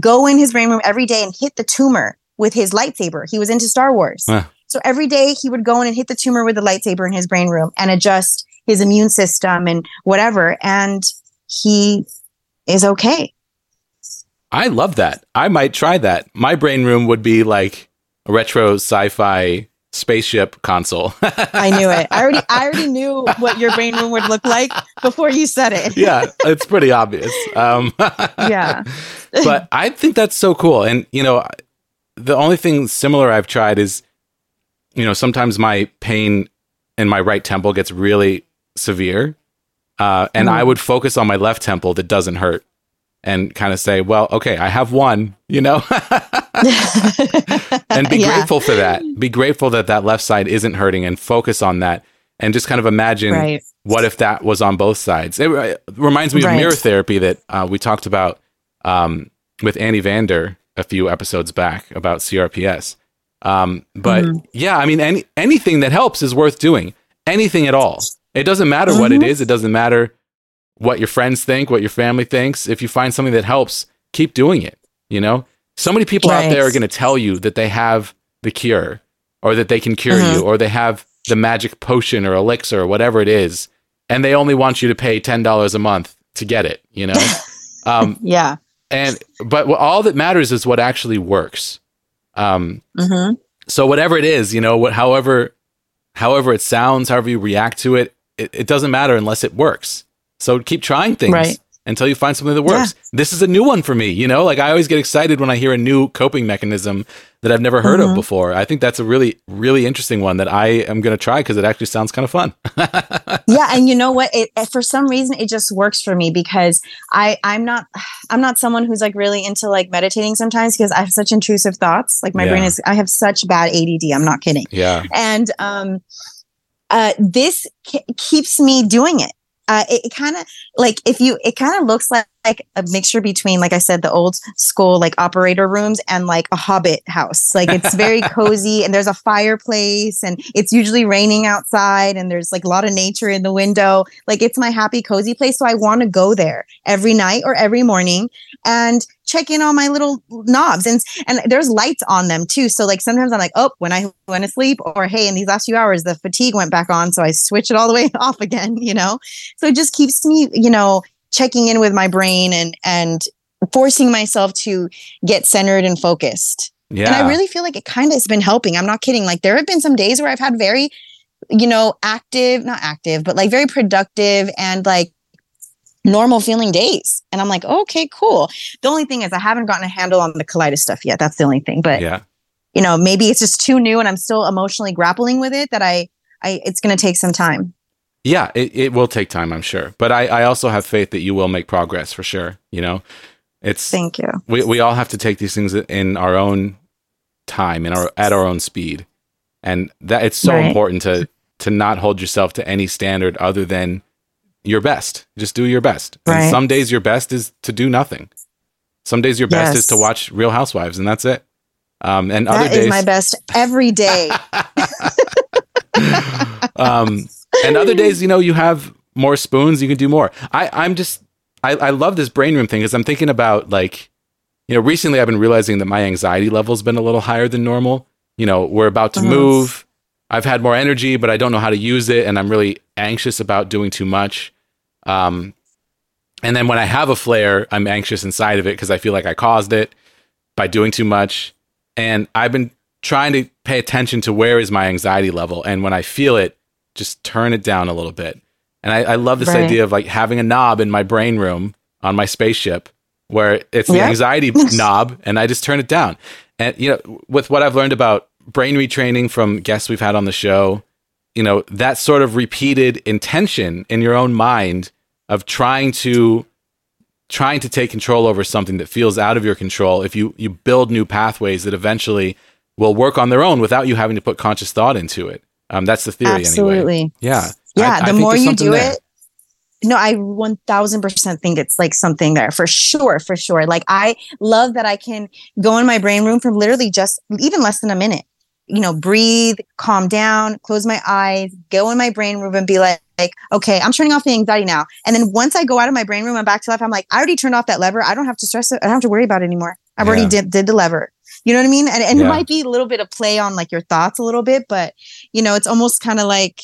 go in his brain room every day and hit the tumor with his lightsaber. He was into Star Wars. So every day he would go in and hit the tumor with the lightsaber in his brain room and adjust his immune system and whatever. And he is okay. I love that. I might try that. My brain room would be like a retro sci-fi spaceship console. I knew it. I already I already knew what your brain room would look like before you said it. yeah, it's pretty obvious. Um, Yeah. but I think that's so cool. And you know, the only thing similar I've tried is, you know, sometimes my pain in my right temple gets really severe, uh, and I would focus on my left temple that doesn't hurt, and kind of say, "Well, okay, I have one," you know, and be Yeah. grateful for that. Be grateful that that left side isn't hurting, and focus on that, and just kind of imagine Right. what if that was on both sides? It, uh, reminds me Right. of mirror therapy that uh, we talked about um, with Annie Vander a few episodes back about CRPS. Um, but Mm-hmm. yeah, I mean, any anything that helps is worth doing. Anything at all. It doesn't matter what Mm-hmm. it is. It doesn't matter what your friends think, what your family thinks. If you find something that helps, keep doing it. You know, so many people out there are going to tell you that they have the cure, or that they can cure Mm-hmm. you, or they have the magic potion or elixir or whatever it is, and they only want you to pay ten dollars a month to get it. You know, um, Yeah. and but all that matters is what actually works. Um, hmm so whatever it is, you know, what however however it sounds, however you react to it, it, it doesn't matter unless it works. So keep trying things Right. Until you find something that works. This is a new one for me, you know? Like I always get excited when I hear a new coping mechanism that I've never heard Mhm. of before. I think that's a really really interesting one that I am going to try because it actually sounds kind of fun. yeah and you know what it, for some reason it just works for me because i i'm not i'm not someone who's like really into like meditating sometimes because i have such intrusive thoughts like my brain is i have such bad add i'm not kidding yeah. and um uh this k- keeps me doing it uh it, it kind of like if you it kind of looks like like a mixture between like i said the old school like operator rooms and like a hobbit house. Like it's very cozy and there's a fireplace and it's usually raining outside and there's like a lot of nature in the window. Like it's my happy cozy place so i want to go there every night or every morning and check in on my little knobs and and there's lights on them too. So like sometimes i'm like oh when i went to sleep or hey in these last few hours the fatigue went back on so i switch it all the way off again you know? So it just keeps me you know checking in with my brain and and forcing myself to get centered and focused. Yeah. and i really feel like it kind of has been helping. I'm not kidding. Like there have been some days where i've had very you know active not active but like very productive and like normal feeling days. And i'm like okay cool. The only thing is i haven't gotten a handle on the colitis stuff yet. That's the only thing. But yeah. you know maybe it's just too new and i'm still emotionally grappling with it that i i it's going to take some time Yeah, it, it will take time, I'm sure. But I, I also have faith that you will make progress for sure. You know, it's thank you we, we all have to take these things in our own time in our at our own speed. And that it's so Right. important to to not hold yourself to any standard other than your best. Just do your best. And some days your best is to do nothing. Some days your best is to watch Real Housewives and that's it. Um, and other That is days my best every day um, and other days, you know, you have more spoons, you can do more. I, I'm just, I, I love this brain room thing because I'm thinking about like, you know, recently I've been realizing that my anxiety level's been a little higher than normal. You know, we're about to move. I've had more energy, but I don't know how to use it, and I'm really anxious about doing too much. Um, and then when I have a flare, I'm anxious inside of it because I feel like I caused it by doing too much. And I've been trying to pay attention to where is my anxiety level, and when I feel it, just turn it down a little bit. And I, I love this Right. idea of like having a knob in my brain room on my spaceship where it's the Yeah. anxiety knob, and I just turn it down. And you know, with what I've learned about brain retraining from guests we've had on the show, you know, that sort of repeated intention in your own mind of trying to trying to take control over something that feels out of your control if you you build new pathways that eventually will work on their own without you having to put conscious thought into it um, that's the theory anyway. Absolutely. Yeah. Yeah I- I the think more you do there. it no i 1000% think it's like something there for sure for sure. Like i love that i can go in my brain room for literally just even less than a minute you know breathe calm down close my eyes go in my brain room and be like like okay i'm turning off the anxiety now. And then once i go out of my brain room and back to life i'm like i already turned off that lever. I don't have to stress it. I don't have to worry about it anymore. I've Yeah. already did, did the lever you know what i mean and, and Yeah. it might be a little bit of play on like your thoughts a little bit but you know it's almost kind of like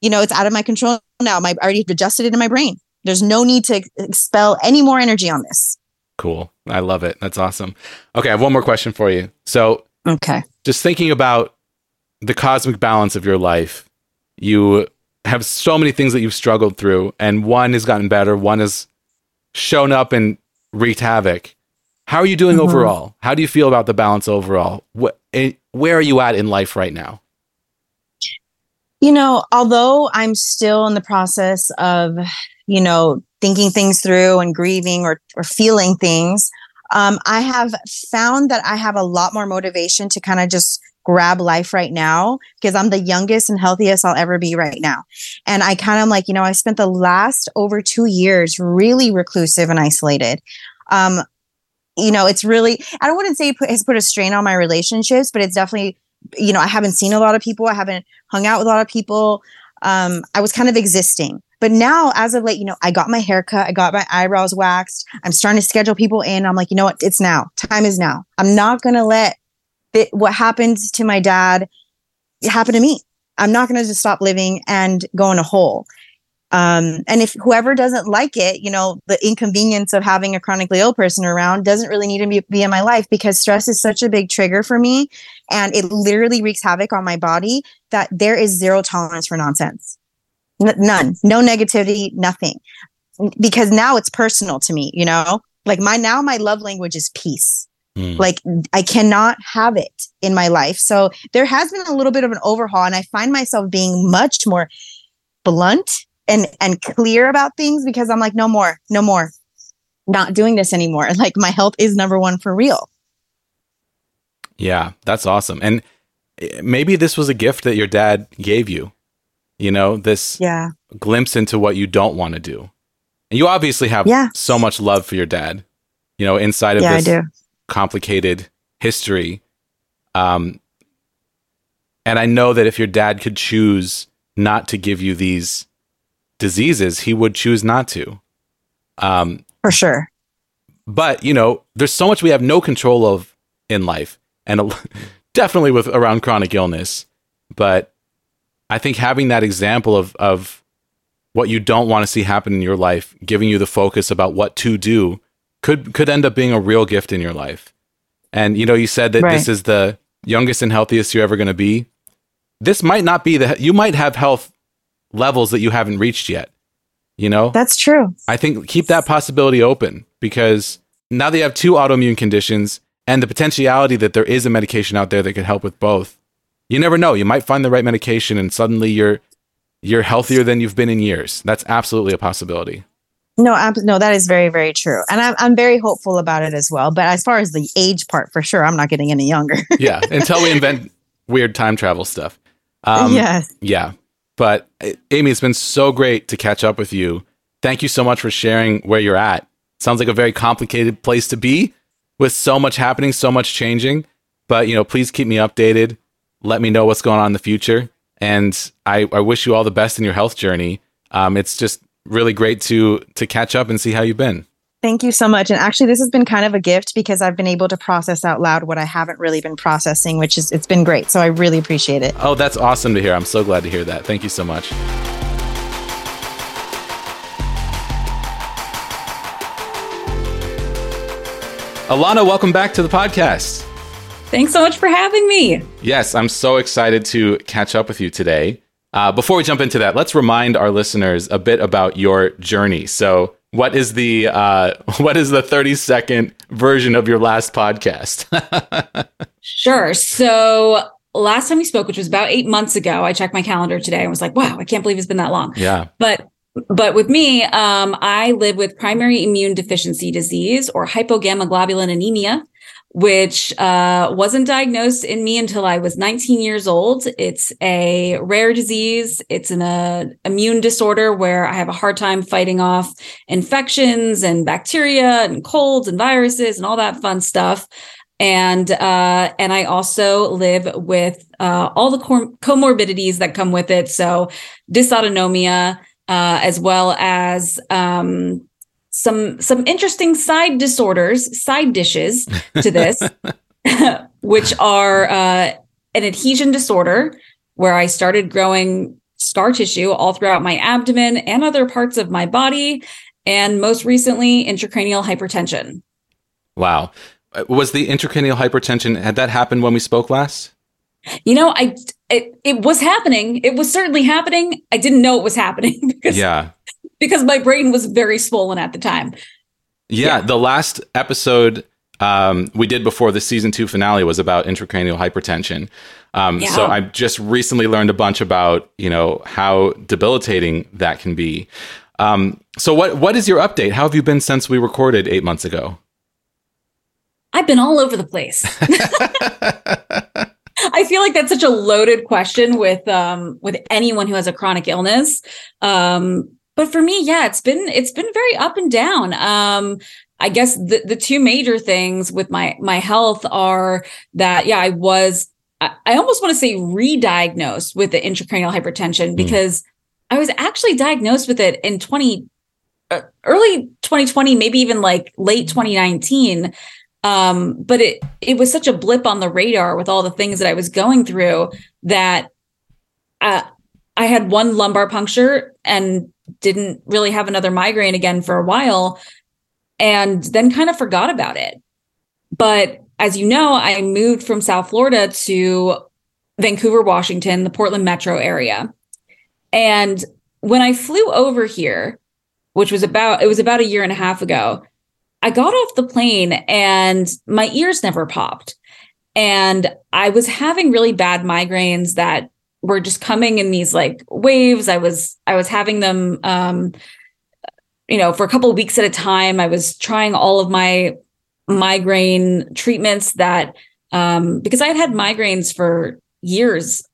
you know, it's out of my control now. My I already adjusted it in my brain. There's no need to expel any more energy on this. cool i love it that's awesome okay i have one more question for you so Okay. just thinking about the cosmic balance of your life, you have so many things that you've struggled through, and one has gotten better, one has shown up and wreaked havoc. How are you doing Mhm. overall? How do you feel about the balance overall? What, eh, where are you at in life right now? You know, although I'm still in the process of, you know, thinking things through and grieving or, or feeling things, um, I have found that I have a lot more motivation to kind of just grab life right now because I'm the youngest and healthiest I'll ever be right now. And I kind of like, you know, I spent the last over two years really reclusive and isolated. Um, you know, it's really, I don't want to say it put, has put a strain on my relationships, but it's definitely, you know, I haven't seen a lot of people. I haven't hung out with a lot of people. Um, I was kind of existing. But now, as of late, you know, I got my haircut, I got my eyebrows waxed. I'm starting to schedule people in. I'm like, you know what? It's now. Time is now. I'm not going to let it, what happened to my dad happen to me. I'm not going to just stop living and go in a hole. Um, and if whoever doesn't like it, you know, the inconvenience of having a chronically ill person around doesn't really need to be, be in my life because stress is such a big trigger for me and it literally wreaks havoc on my body that there is zero tolerance for nonsense. N- none, no negativity, nothing. Because now it's personal to me, you know, like my now my love language is peace. Mm. Like I cannot have it in my life. So there has been a little bit of an overhaul and I find myself being much more blunt and and clear about things because I'm like no more, no more. Not doing this anymore. Like my health is number 1 for real. Yeah, that's awesome. And eh, maybe this was a gift that your dad gave you. You know, this Yeah. glimpse into what you don't want to do. And you obviously have Yeah. so much love for your dad, you know, inside of Yeah, this complicated history. Um, and I know that if your dad could choose not to give you these diseases, he would choose not to. Um, For sure. but you know, there's so much we have no control of in life, and definitely with around chronic illness. But I think having that example of of what you don't want to see happen in your life, giving you the focus about what to do, could could end up being a real gift in your life. And you know, you said that this is the youngest and healthiest you're ever going to be. This might not be the you might have health levels that you haven't reached yet. You know, That's true. I think keep that possibility open because now that you have two autoimmune conditions and the potentiality that there is a medication out there that could help with both. You never know. You might find the right medication and suddenly you're you're healthier than you've been in years. That's absolutely a possibility. No, no, that is very, very true, and I'm I'm very hopeful about it as well. But as far as the age part, for sure, I'm not getting any younger. Yeah, until we invent weird time travel stuff. Um, yes, Yeah. But uh, Amy, it's been so great to catch up with you. Thank you so much for sharing where you're at. Sounds like a very complicated place to be with so much happening, so much changing. But, you know, please keep me updated. Let me know what's going on in the future. And I, I wish you all the best in your health journey. Um, it's just really great to to catch up and see how you've been. Thank you so much. And actually, this has been kind of a gift because I've been able to process out loud what I haven't really been processing, which is it's been great. So I really appreciate it. Oh, that's awesome to hear. I'm so glad to hear that. Thank you so much. Alana, welcome back to the podcast. Thanks so much for having me. Yes, I'm so excited to catch up with you today. Uh, before we jump into that, let's remind our listeners a bit about your journey. So, what is the uh, what is the 30 second version of your last podcast? Sure. So last time we spoke, which was about eight months ago, I checked my calendar today and was like, wow, I can't believe it's been that long. yeah. But but with me, um, I live with primary immune deficiency disease or hypogammaglobulinemia, which uh, wasn't diagnosed in me until I was 19 years old. It's a rare disease. It's an uh, immune disorder where I have a hard time fighting off infections and bacteria and colds and viruses and all that fun stuff. And uh, and I also live with uh, all the com- comorbidities that come with it. So dysautonomia, uh, as well as um, some some interesting side disorders, side dishes to this, which are uh, an adhesion disorder, where I started growing scar tissue all throughout my abdomen and other parts of my body, and most recently intracranial hypertension. Wow. Uh, Was the intracranial hypertension had that happened when we spoke last? You know, I it, it was happening. It was certainly happening. I didn't know it was happening because Yeah. Because my brain was very swollen at the time. Yeah, the last episode um, we did before the season two finale was about intracranial hypertension. Um, So I just recently learned a bunch about you know how debilitating that can be. Um, so what what is your update? How have you been since we recorded eight months ago? I've been all over the place. I feel like that's such a loaded question with um with anyone who has a chronic illness. Um but for me, yeah, it's been it's been very up and down. Um I guess the the two major things with my my health are that yeah, I was I, I almost want to say re-diagnosed with the intracranial hypertension because I was actually diagnosed with it in 20 uh, early 2020, maybe even like late 2019 um but it it was such a blip on the radar with all the things that i was going through that uh, i had one lumbar puncture and didn't really have another migraine again for a while and then kind of forgot about it. But as you know, I moved from South Florida to Vancouver, Washington, the Portland metro area. And when I flew over here, which was about it was about a year and a half ago, I got off the plane and my ears never popped. And I was having really bad migraines that were just coming in these like waves. I was I was having them um you know, for a couple weeks at a time. I was trying all of my migraine treatments that um because I had had migraines for years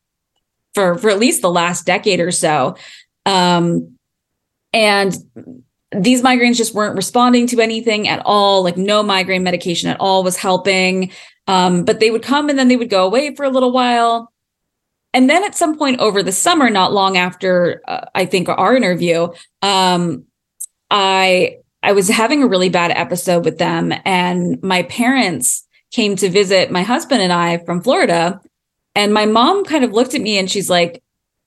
for for at least the last decade or so. Um and these migraines just weren't responding to anything at all like no migraine medication at all was helping um, but they would come and then they would go away for a little while and then at some point over the summer not long after uh, i think our interview um, i i was having a really bad episode with them and my parents came to visit my husband and i from florida and my mom kind of looked at me and she's like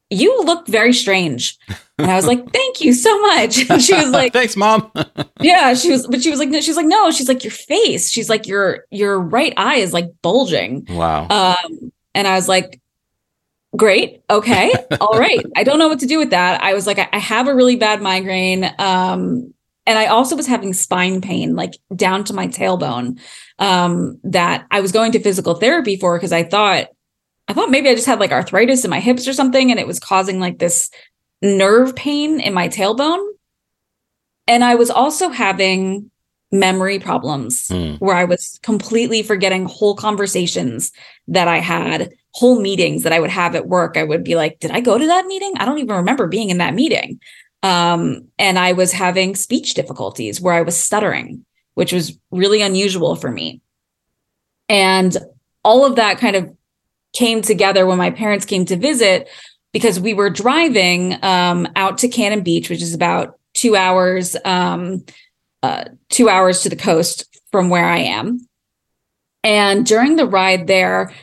you look very strange. And I was like, thank you so much. And she was like, thanks, mom. yeah, she was, but she was like, no, she's like, no, she's like, your face. She's like, your, your right eye is like bulging. Wow. Um, and I was like, great. Okay. All right. I don't know what to do with that. I was like, I, I have a really bad migraine. Um, and I also was having spine pain, like down to my tailbone, um, that I was going to physical therapy for because I thought I thought maybe I just had like arthritis in my hips or something, and it was causing like this nerve pain in my tailbone. And I was also having memory problems mm. where I was completely forgetting whole conversations that I had, whole meetings that I would have at work. I would be like, did I go to that meeting? I don't even remember being in that meeting. Um, and I was having speech difficulties where I was stuttering, which was really unusual for me. And all of that kind of came together when my parents came to visit because we were driving um, out to Cannon Beach, which is about two hours, um, uh, two hours to the coast from where I am. And during the ride there,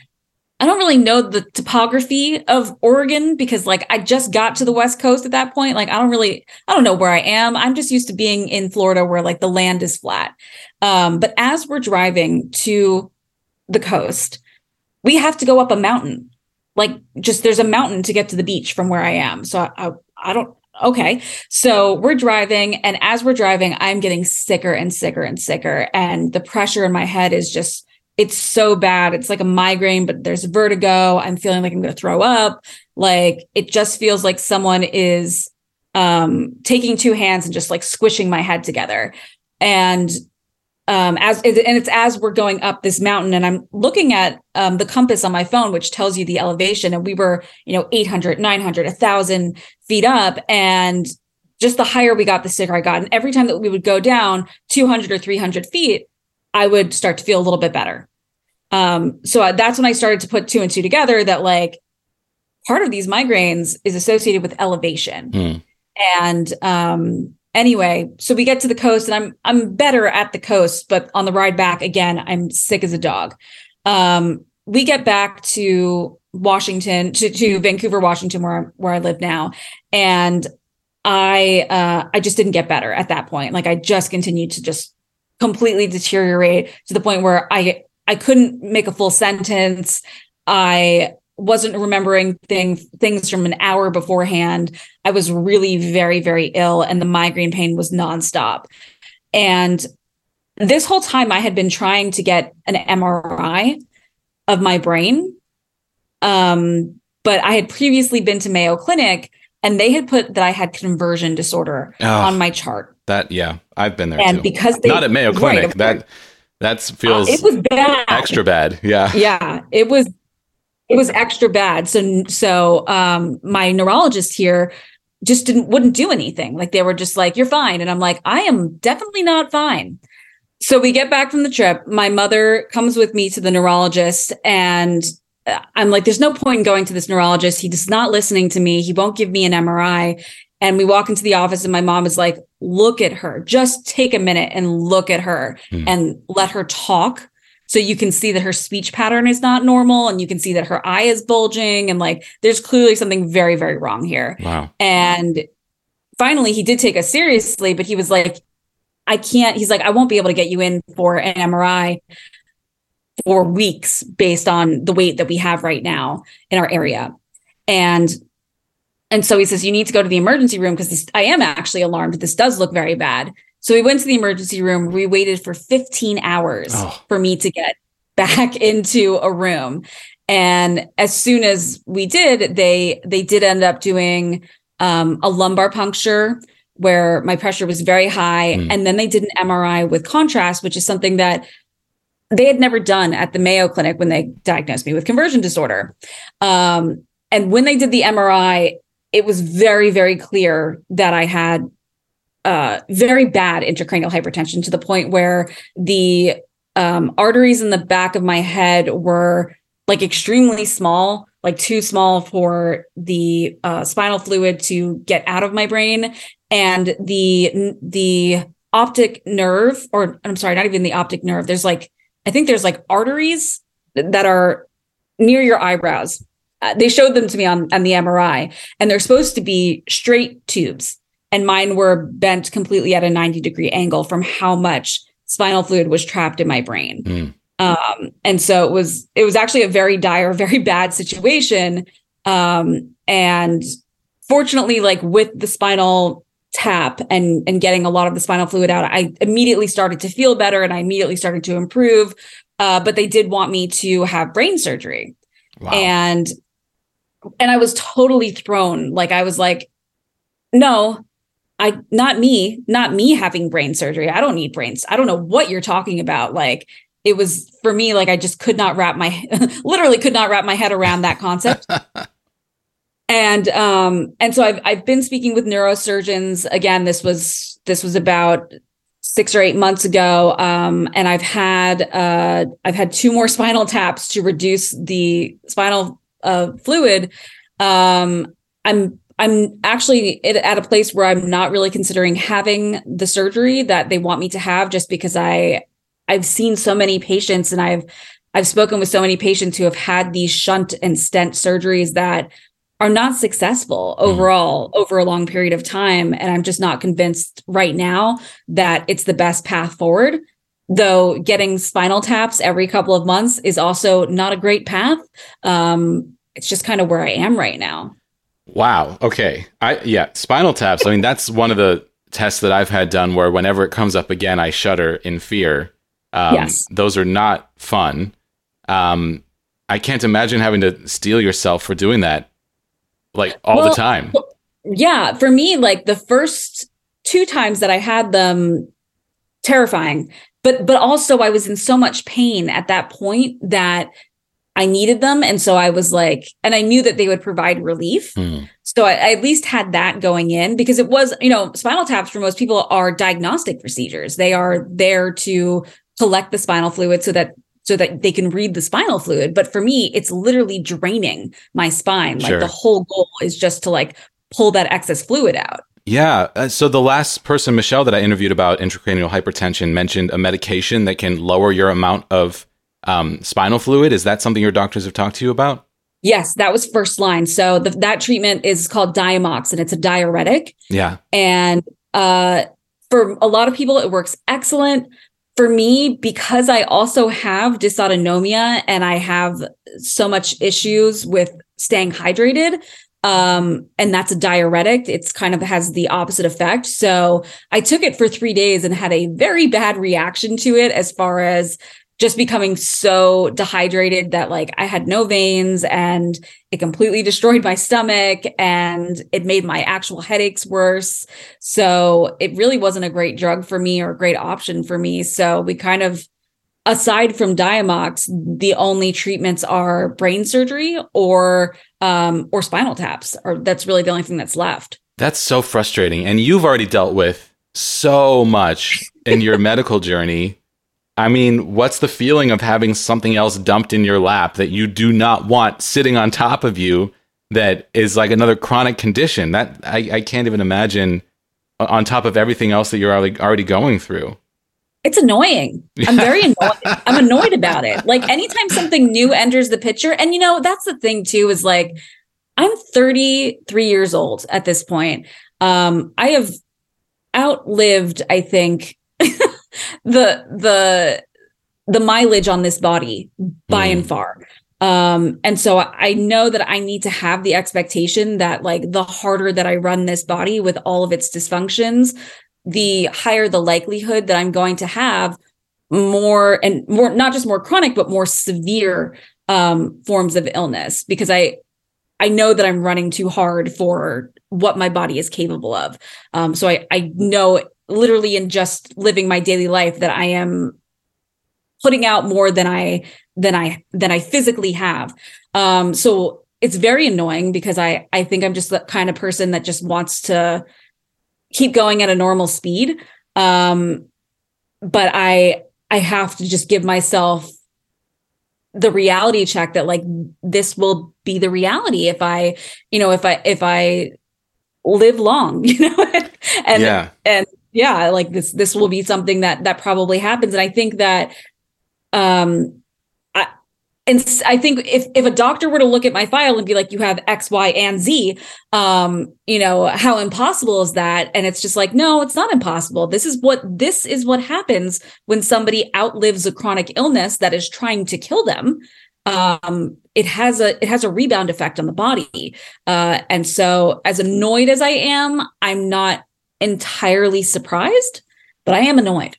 I don't really know the topography of Oregon because like I just got to the West Coast at that point. Like I don't really, I don't know where I am. I'm just used to being in Florida where like the land is flat. Um, but as we're driving to the coast, we have to go up a mountain. Like just there's a mountain to get to the beach from where I am. So I, I, I don't okay. So we're driving and as we're driving, I'm getting sicker and sicker and sicker and the pressure in my head is just it's so bad. It's like a migraine, but there's vertigo. I'm feeling like I'm going to throw up. Like it just feels like someone is um taking two hands and just like squishing my head together. And um, as and it's as we're going up this mountain and i'm looking at um, the compass on my phone which tells you the elevation and we were you know 800 900 1000 feet up and just the higher we got the sicker i got. And every time that we would go down 200 or 300 feet i would start to feel a little bit better. Um, so that's when i started to put two and two together that like part of these migraines is associated with elevation. Mm. and um, anyway, so we get to the coast and I'm I'm better at the coast, but on the ride back again, I'm sick as a dog. Um, we get back to Washington to, to Vancouver, Washington, where where I live now, and I uh, I just didn't get better at that point. Like I just continued to just completely deteriorate to the point where I I couldn't make a full sentence. I wasn't remembering thing, things from an hour beforehand. I was really very, very ill, and the migraine pain was nonstop. And this whole time, I had been trying to get an MRI of my brain. Um, but I had previously been to Mayo Clinic, and they had put that I had conversion disorder oh, on my chart. That yeah, I've been there. And too. because they, not at Mayo Clinic, right, that that feels uh, it was bad, extra bad. Yeah, yeah, it was it was extra bad. So so um, my neurologist here just didn't wouldn't do anything. Like they were just like, "You're fine," and I'm like, "I am definitely not fine." So we get back from the trip. My mother comes with me to the neurologist, and uh, I'm like, "There's no point in going to this neurologist. He's just not listening to me. He won't give me an MRI." And we walk into the office, and my mom is like, "Look at her. Just take a minute and look at her, mm. and let her talk." So you can see that her speech pattern is not normal and you can see that her eye is bulging and like there's clearly something very, very wrong here. Wow. And finally he did take us seriously, but he was like, I can't, he's like, I won't be able to get you in for an MRI for weeks based on the wait that we have right now in our area. And and so he says, you need to go to the emergency room because I am actually alarmed. This does look very bad. So we went to the emergency room. We waited for 15 hours oh. for me to get back into a room. And as soon as we did, they they did end up doing um, a lumbar puncture where my pressure was very high. Mm. And then they did an MRI with contrast, which is something that they had never done at the Mayo Clinic when they diagnosed me with conversion disorder. Um, and when they did the MRI, it was very, very clear that I had uh, very bad intracranial hypertension to the point where the um, arteries in the back of my head were like extremely small like too small for the uh, spinal fluid to get out of my brain. And the the optic nerve or i'm sorry not even the optic nerve there's like i think there's like arteries that are near your eyebrows. Uh, they showed them to me on, on the mri and they're supposed to be straight tubes and mine were bent completely at a 90 degree angle from how much spinal fluid was trapped in my brain mm. Um, and so it was it was actually a very dire, very bad situation. Um, and fortunately, like with the spinal tap and and getting a lot of the spinal fluid out, I immediately started to feel better and I immediately started to improve. Uh, but they did want me to have brain surgery. Wow. And and I was totally thrown. Like I was like, no, I not me, not me having brain surgery. I don't need brains. I don't know what you're talking about. Like it was for me like I just could not wrap my literally could not wrap my head around that concept. and um and so I've I've been speaking with neurosurgeons again this was this was about 6 or 8 months ago um and I've had uh I've had two more spinal taps to reduce the spinal uh fluid um I'm I'm actually at a place where I'm not really considering having the surgery that they want me to have just because I I've seen so many patients and I've I've spoken with so many patients who have had these shunt and stent surgeries that are not successful mm-hmm. overall mm. over a long period of time and I'm just not convinced right now that it's the best path forward though getting spinal taps every couple of months is also not a great path um, it's just kind of where I am right now wow okay I yeah spinal taps I mean that's one of the tests that I've had done where whenever it comes up again I shudder in fear um, yes. Those are not fun. Um, I can't imagine having to steel yourself for doing that like all well, the time. Yeah. For me, like the first two times that I had them, terrifying. But but also I was in so much pain at that point that I needed them. And so I was like, and I knew that they would provide relief. Mm. So I, I, at least had that going in because it was, you know, spinal taps for most people are diagnostic procedures. They are there to collect the spinal fluid so that so that they can read the spinal fluid. But for me, it's literally draining my spine. Like the whole goal is just to like pull that excess fluid out. Yeah. Uh, so the last person, Michelle, that I interviewed about intracranial hypertension mentioned a medication that can lower your amount of um, spinal fluid. Is that something your doctors have talked to you about? Yes, that was first line. So the, that treatment is called Diamox and it's a diuretic. Yeah. And uh, for a lot of people, it works excellent for me, because I also have dysautonomia and I have so much issues with staying hydrated, um, and that's a diuretic, it's kind of has the opposite effect. So I took it for three days and had a very bad reaction to it as far as just becoming so dehydrated that like I had no veins and it completely destroyed my stomach and it made my actual headaches worse. So it really wasn't a great drug for me or a great option for me. So we kind of aside from Diamox, the only treatments are brain surgery or um or spinal taps or that's really the only thing that's left. That's so frustrating. And you've already dealt with so much in your medical journey I mean, what's the feeling of having something else dumped in your lap that you do not want sitting on top of you that is like another chronic condition? That I, I can't even imagine on top of everything else that you're already, already going through. It's annoying. I'm very annoyed. I'm annoyed about it. Like anytime something new enters the picture, and you know, that's the thing too, is like I'm 33 years old at this point. Um, I have outlived, I think, the the the mileage on this body by mm. and far. Um, and so I know that I need to have the expectation that like the harder that I run this body with all of its dysfunctions, the higher the likelihood that I'm going to have more and more not just more chronic but more severe um, forms of illness because I I know that I'm running too hard for what my body is capable of. Um, so I I know literally in just living my daily life that I am putting out more than I than I than I physically have. Um, so it's very annoying because I I think I'm just the kind of person that just wants to keep going at a normal speed. Um, but I I have to just give myself the reality check that like this will be the reality if I, you know, if I if I live long, you know, and yeah. and yeah, like this this will be something that that probably happens. And I think that um I and I think if if a doctor were to look at my file and be like, you have X, Y, and Z, um, you know, how impossible is that? And it's just like, no, it's not impossible. This is what this is what happens when somebody outlives a chronic illness that is trying to kill them. Um, it has a it has a rebound effect on the body. Uh, and so as annoyed as I am, I'm not entirely surprised, but I am annoyed.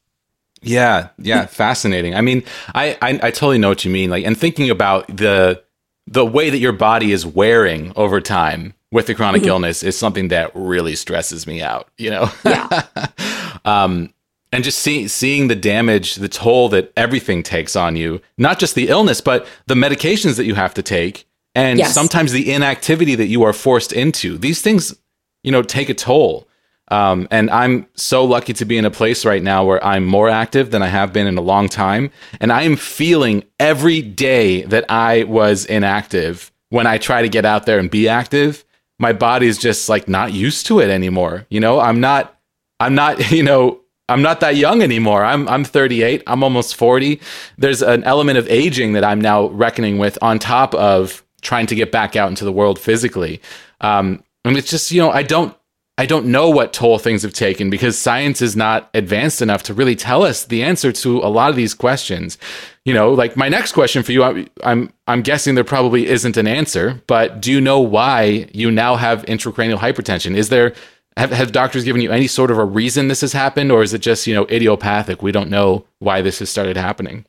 Yeah, yeah, fascinating. I mean, I, I, I totally know what you mean. Like, and thinking about the the way that your body is wearing over time with the chronic mm-hmm. illness is something that really stresses me out. You know, yeah. um, and just seeing seeing the damage, the toll that everything takes on you, not just the illness, but the medications that you have to take, and yes. sometimes the inactivity that you are forced into. These things, you know, take a toll. Um, and I'm so lucky to be in a place right now where I'm more active than I have been in a long time. And I am feeling every day that I was inactive when I try to get out there and be active, my body's just like not used to it anymore. You know, I'm not, I'm not, you know, I'm not that young anymore. I'm I'm 38. I'm almost 40. There's an element of aging that I'm now reckoning with on top of trying to get back out into the world physically. Um, and it's just, you know, I don't I don't know what toll things have taken because science is not advanced enough to really tell us the answer to a lot of these questions. You know, like my next question for you, I, I'm I'm guessing there probably isn't an answer, but do you know why you now have intracranial hypertension? Is there have, have doctors given you any sort of a reason this has happened, or is it just you know idiopathic? We don't know why this has started happening.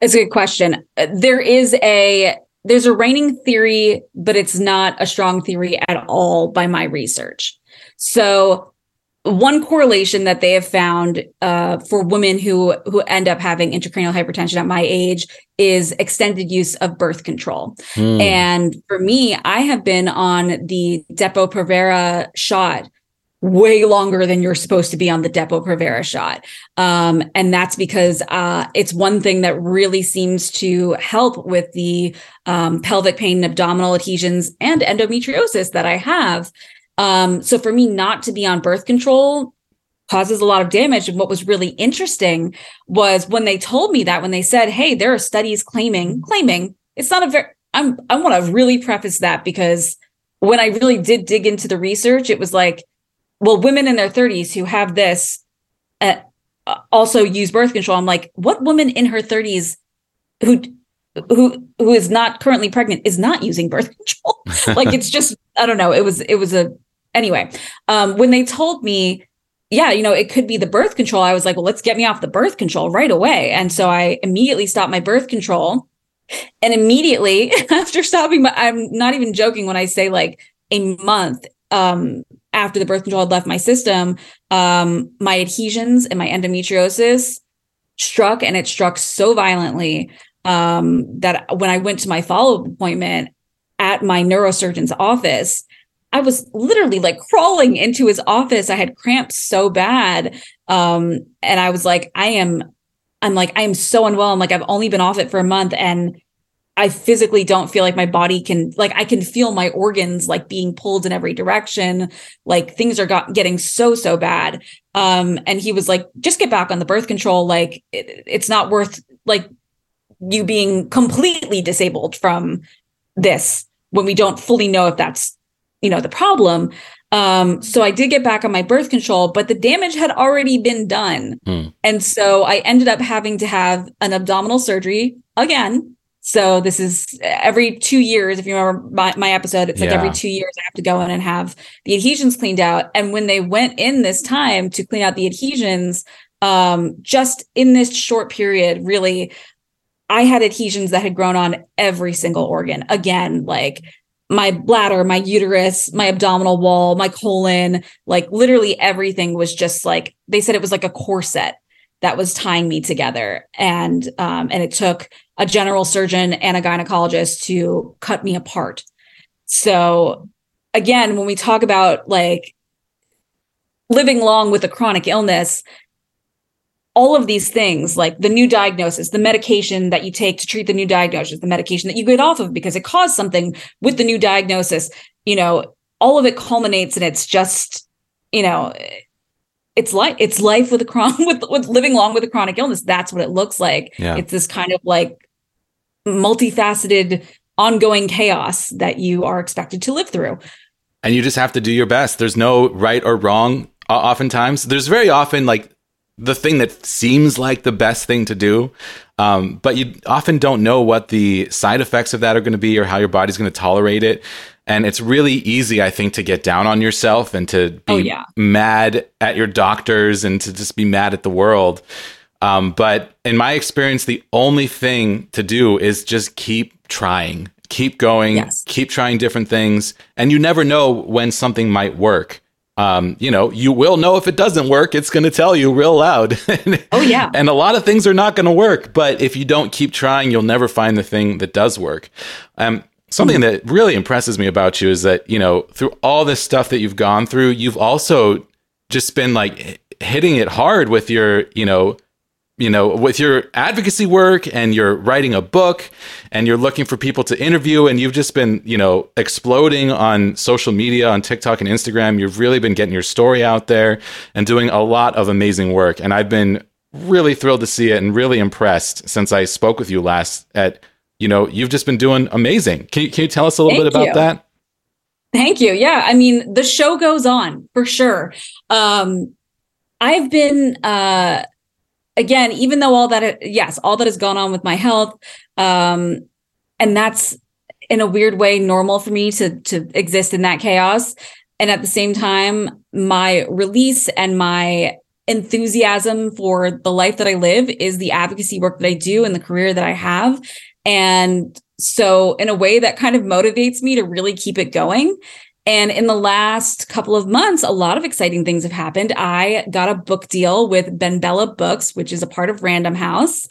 It's a good question. There is a there's a reigning theory, but it's not a strong theory at all by my research. So one correlation that they have found uh, for women who who end up having intracranial hypertension at my age is extended use of birth control. Mm. And for me, I have been on the Depo-Provera shot way longer than you're supposed to be on the Depo-Provera shot. Um, and that's because uh, it's one thing that really seems to help with the um, pelvic pain, and abdominal adhesions, and endometriosis that I have. Um, so for me not to be on birth control causes a lot of damage. And what was really interesting was when they told me that, when they said, hey, there are studies claiming, claiming, it's not a very, I'm, I want to really preface that because when I really did dig into the research, it was like, well, women in their 30s who have this uh, also use birth control. I'm like, what woman in her 30s who who who is not currently pregnant is not using birth control? like it's just I don't know. It was it was a anyway. Um, when they told me, yeah, you know, it could be the birth control. I was like, well, let's get me off the birth control right away. And so I immediately stopped my birth control. And immediately after stopping my, I'm not even joking when I say like a month um, after the birth control had left my system, um, my adhesions and my endometriosis struck, and it struck so violently um, that when I went to my follow up appointment at my neurosurgeon's office, I was literally like crawling into his office. I had cramps so bad. Um, and I was like, I am, I'm like, I am so unwell. I'm like, I've only been off it for a month. And I physically don't feel like my body can like I can feel my organs like being pulled in every direction like things are got, getting so so bad um and he was like just get back on the birth control like it, it's not worth like you being completely disabled from this when we don't fully know if that's you know, the problem. Um, so I did get back on my birth control, but the damage had already been done. Hmm. And so I ended up having to have an abdominal surgery again. So this is every two years. If you remember my, my episode, it's like Yeah. every two years I have to go in and have the adhesions cleaned out. And when they went in this time to clean out the adhesions, um, just in this short period, really, I had adhesions that had grown on every single organ. Again, like my bladder, my uterus, my abdominal wall, my colon, like literally everything was just like they said it was like a corset that was tying me together. And um, and it took a general surgeon and a gynecologist to cut me apart. So again, when we talk about like living long with a chronic illness, all of these things like the new diagnosis the medication that you take to treat the new diagnosis the medication that you get off of because it caused something with the new diagnosis you know all of it culminates and it's just you know it's like it's life with a chronic with, with living long with a chronic illness that's what it looks like Yeah. it's this kind of like multifaceted ongoing chaos that you are expected to live through and you just have to do your best. There's no right or wrong. o- Oftentimes, there's very often like the thing that seems like the best thing to do, um, but you often don't know what the side effects of that are going to be or how your body's going to tolerate it. And it's really easy, I think, to get down on yourself and to be Oh, yeah. mad at your doctors and to just be mad at the world. Um, but in my experience, the only thing to do is just keep trying, keep going, Yes. keep trying different things, and you never know when something might work. Um, you know, you will know if it doesn't work. It's going to tell you real loud. Oh, yeah. and a lot of things are not going to work. But if you don't keep trying, you'll never find the thing that does work. Um, something that really impresses me about you is that you know through all this stuff that you've gone through, you've also just been like hitting it hard with your you know you know, with your advocacy work and you're writing a book and you're looking for people to interview and you've just been, you know, exploding on social media, on TikTok and Instagram. You've really been getting your story out there and doing a lot of amazing work. And I've been really thrilled to see it and really impressed since I spoke with you last at, you know, you've just been doing amazing. Can you, can you tell us a little Thank bit about you. that? Thank you. Yeah, I mean, the show goes on for sure. Um I've been uh again, even though all that yes, all that has gone on with my health um and that's in a weird way normal for me to to exist in that chaos. And at the same time my release and my enthusiasm for the life that I live is the advocacy work that I do and the career that I have. And so in a way that kind of motivates me to really keep it going and in the last couple of months, a lot of exciting things have happened. I got a book deal with Ben Bella Books, which is a part of Random House,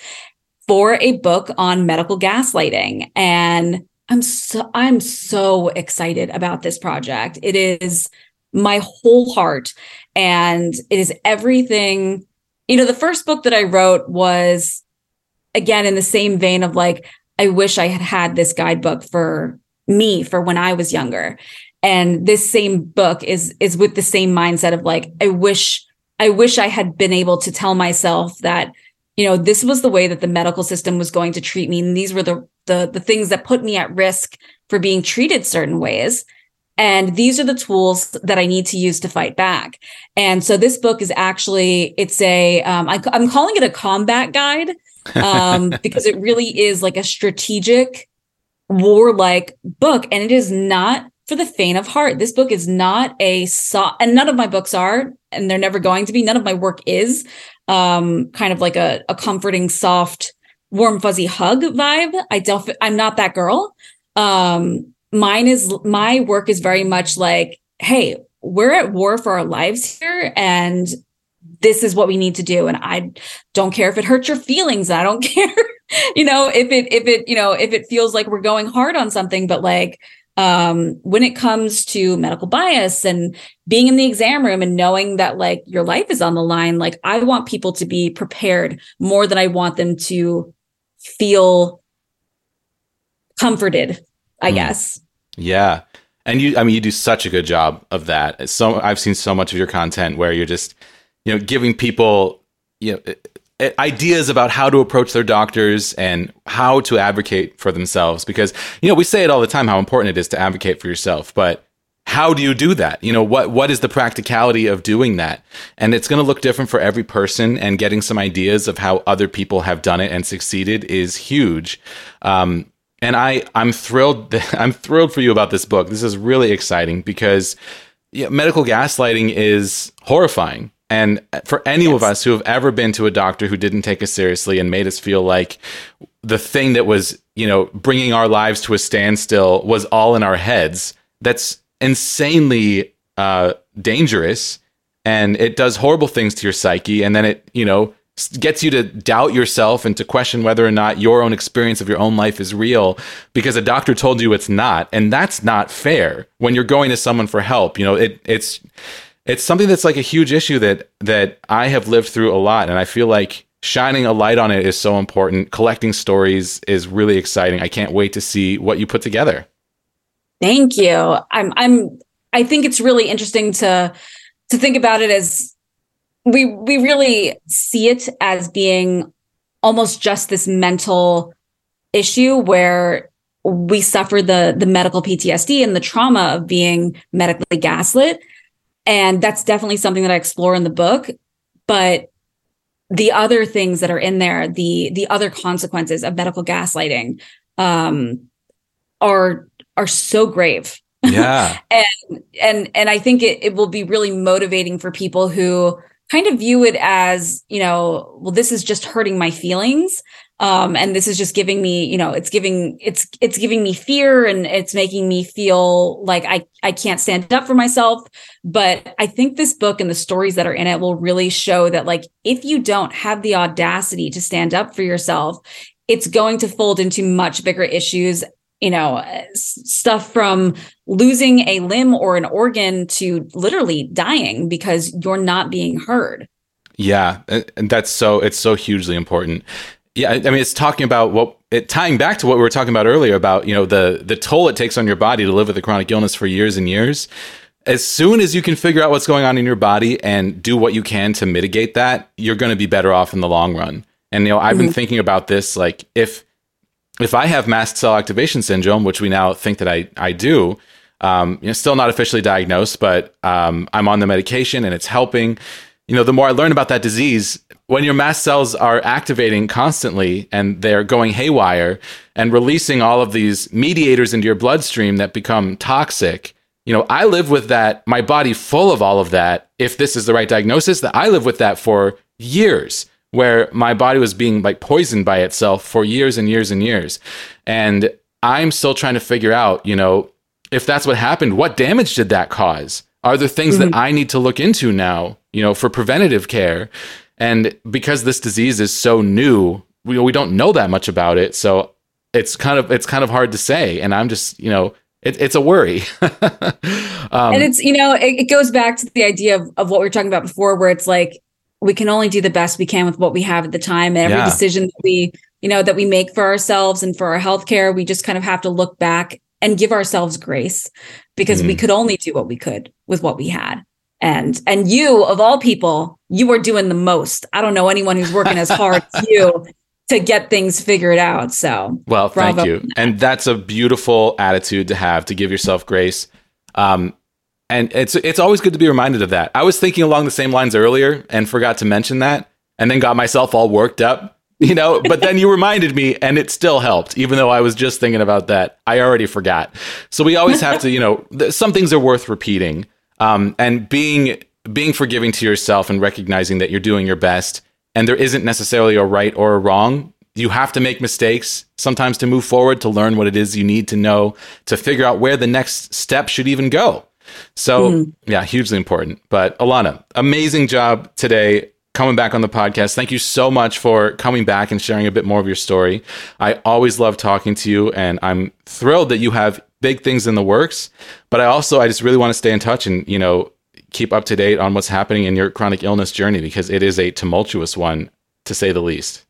for a book on medical gaslighting. And I'm so I'm so excited about this project. It is my whole heart and it is everything. You know, the first book that I wrote was again in the same vein of like I wish I had had this guidebook for me for when I was younger and this same book is is with the same mindset of like i wish i wish i had been able to tell myself that you know this was the way that the medical system was going to treat me. And these were the the, the things that put me at risk for being treated certain ways. And these are the tools that i need to use to fight back. And so this book is actually it's a um, I, i'm calling it a combat guide um, because it really is like a strategic warlike book. And it is not for the faint of heart. This book is not a so and none of my books are, and they're never going to be. None of my work is um kind of like a, a comforting, soft, warm, fuzzy hug vibe. I don't I'm not that girl. Um mine is my work is very much like, hey, we're at war for our lives here and this is what we need to do and i don't care if it hurts your feelings i don't care you know if it if it you know if it feels like we're going hard on something but like um when it comes to medical bias and being in the exam room and knowing that like your life is on the line like i want people to be prepared more than i want them to feel comforted i Mm. guess Yeah. And you, I mean, you do such a good job of that. So I've seen so much of your content where you're just, you know, giving people, you know, eh, ideas about how to approach their doctors and how to advocate for themselves. Because, you know, we say it all the time how important it is to advocate for yourself, but how do you do that? You know, what what is the practicality of doing that? And it's going to look different for every person. And getting some ideas of how other people have done it and succeeded is huge. Um, and I I'm thrilled I'm thrilled for you about this book. This is really exciting because yeah, medical gaslighting is horrifying. And for any yes. of us who have ever been to a doctor who didn't take us seriously and made us feel like the thing that was, you know, bringing our lives to a standstill was all in our heads, that's insanely uh, dangerous. And it does horrible things to your psyche. And then it, you know, gets you to doubt yourself and to question whether or not your own experience of your own life is real because a doctor told you it's not and that's not fair when you're going to someone for help you know it it's it's something that's like a huge issue that that I have lived through a lot and I feel like shining a light on it is so important. Collecting stories is really exciting. I can't wait to see what you put together. Thank you. I'm i'm i think it's really interesting to to think about it as we we really see it as being almost just this mental issue where we suffer the the medical PTSD and the trauma of being medically gaslit and that's definitely something that I explore in the book but the other things that are in there the the other consequences of medical gaslighting um are are so grave yeah and and and I think it, it will be really motivating for people who kind of view it as, you know, well, this is just hurting my feelings. Um, and this is just giving me, you know, it's giving, it's, it's giving me fear and it's making me feel like I, I can't stand up for myself. But I think this book and the stories that are in it will really show that, like, if you don't have the audacity to stand up for yourself, it's going to fold into much bigger issues you know, stuff from losing a limb or an organ to literally dying because you're not being heard. Yeah, and that's so it's so hugely important. Yeah, I mean, it's talking about what it tying back to what we were talking about earlier about you know the the toll it takes on your body to live with a chronic illness for years and years. As soon as you can figure out what's going on in your body and do what you can to mitigate that, you're going to be better off in the long run. And you know, I've mm-hmm. been thinking about this like if if I have mast cell activation syndrome, which we now think that I, I do, um, you know, still not officially diagnosed, but um, I'm on the medication and it's helping. You know, the more I learn about that disease, when your mast cells are activating constantly and they're going haywire and releasing all of these mediators into your bloodstream that become toxic, you know, I live with that, my body full of all of that. If this is the right diagnosis, that I live with that for years where my body was being like poisoned by itself for years and years and years. And I'm still trying to figure out, you know, if that's what happened, what damage did that cause? Are there things mm-hmm. that I need to look into now, you know, for preventative care? And because this disease is so new, we, we don't know that much about it. So it's kind of it's kind of hard to say. And I'm just, you know, it, it's a worry. um, and it's, you know, it, it goes back to the idea of, of what we were talking about before, where it's like we can only do the best we can with what we have at the time. And every yeah. decision that we, you know, that we make for ourselves and for our healthcare, we just kind of have to look back and give ourselves grace because mm. we could only do what we could with what we had. And and you of all people, you are doing the most. I don't know anyone who's working as hard as you to get things figured out. So, well, thank you. And that's a beautiful attitude to have to give yourself grace. Um, and it's it's always good to be reminded of that. I was thinking along the same lines earlier and forgot to mention that, and then got myself all worked up, you know. But then you reminded me, and it still helped, even though I was just thinking about that. I already forgot. So we always have to, you know, some things are worth repeating, um, and being being forgiving to yourself and recognizing that you're doing your best, and there isn't necessarily a right or a wrong. You have to make mistakes sometimes to move forward, to learn what it is you need to know, to figure out where the next step should even go. So, mm-hmm. yeah, hugely important. But Alana, amazing job today coming back on the podcast. Thank you so much for coming back and sharing a bit more of your story. I always love talking to you, and I'm thrilled that you have big things in the works. But I also, I just really want to stay in touch and, you know, keep up to date on what's happening in your chronic illness journey because it is a tumultuous one, to say the least.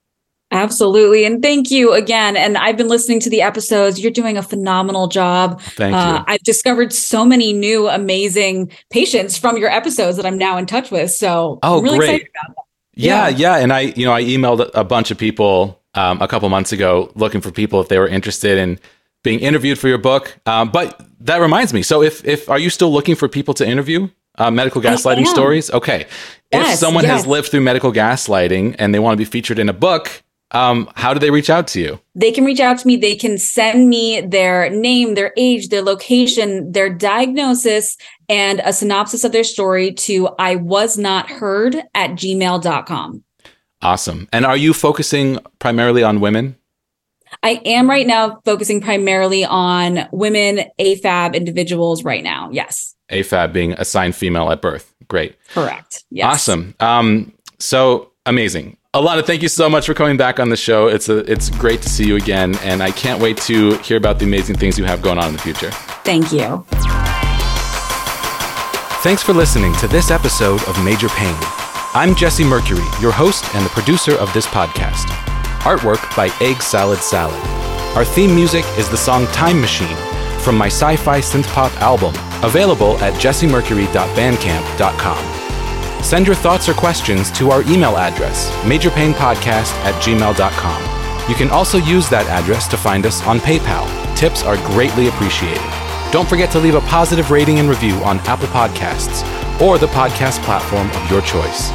Absolutely. And thank you again. And I've been listening to the episodes. You're doing a phenomenal job. Thank uh, you. I've discovered so many new amazing patients from your episodes that I'm now in touch with. So oh, really great. Yeah, yeah, yeah. And I, you know, I emailed a bunch of people um, a couple months ago looking for people if they were interested. And being interviewed for your book. Um, but that reminds me. So if if are you still looking for people to interview? Uh, medical gaslighting stories. Okay. Yes, if someone yes. has lived through medical gaslighting and they want to be featured in a book, um, how do they reach out to you? They can reach out to me. They can send me their name, their age, their location, their diagnosis, and a synopsis of their story to I was not heard at gmail.com. Awesome. And are you focusing primarily on women? I am right now focusing primarily on women, AFAB individuals right now. Yes, AFAB being assigned female at birth. Great. correct. Yes. Awesome. Um, so amazing. Alana, thank you so much for coming back on the show. It's a, it's great to see you again, and I can't wait to hear about the amazing things you have going on in the future. Thank you. Thanks for listening to this episode of Major Pain. I'm Jesse Mercury, your host and the producer of this podcast. Artwork by Egg Salad Salad. Our theme music is the song Time Machine from my sci fi synth pop album, available at jessemercury.bandcamp.com. Send your thoughts or questions to our email address, majorpainpodcast at gmail.com. You can also use that address to find us on PayPal. Tips are greatly appreciated. Don't forget to leave a positive rating and review on Apple Podcasts or the podcast platform of your choice.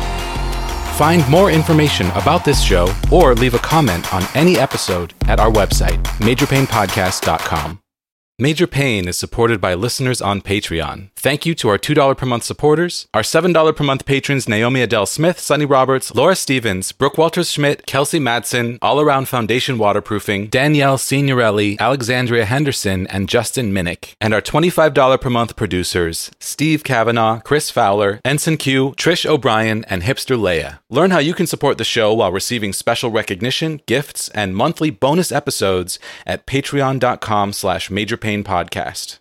Find more information about this show or leave a comment on any episode at our website, majorpainpodcast.com. Major Pain is supported by listeners on Patreon. Thank you to our $2 per month supporters, our $7 per month patrons Naomi Adele Smith, Sunny Roberts, Laura Stevens, Brooke Walters Schmidt, Kelsey Madsen, All Around Foundation Waterproofing, Danielle Signorelli, Alexandria Henderson, and Justin Minnick. And our $25 per month producers Steve Kavanaugh, Chris Fowler, Ensign Q, Trish O'Brien, and Hipster Leia. Learn how you can support the show while receiving special recognition, gifts, and monthly bonus episodes at patreon.com slash majorpainpodcast.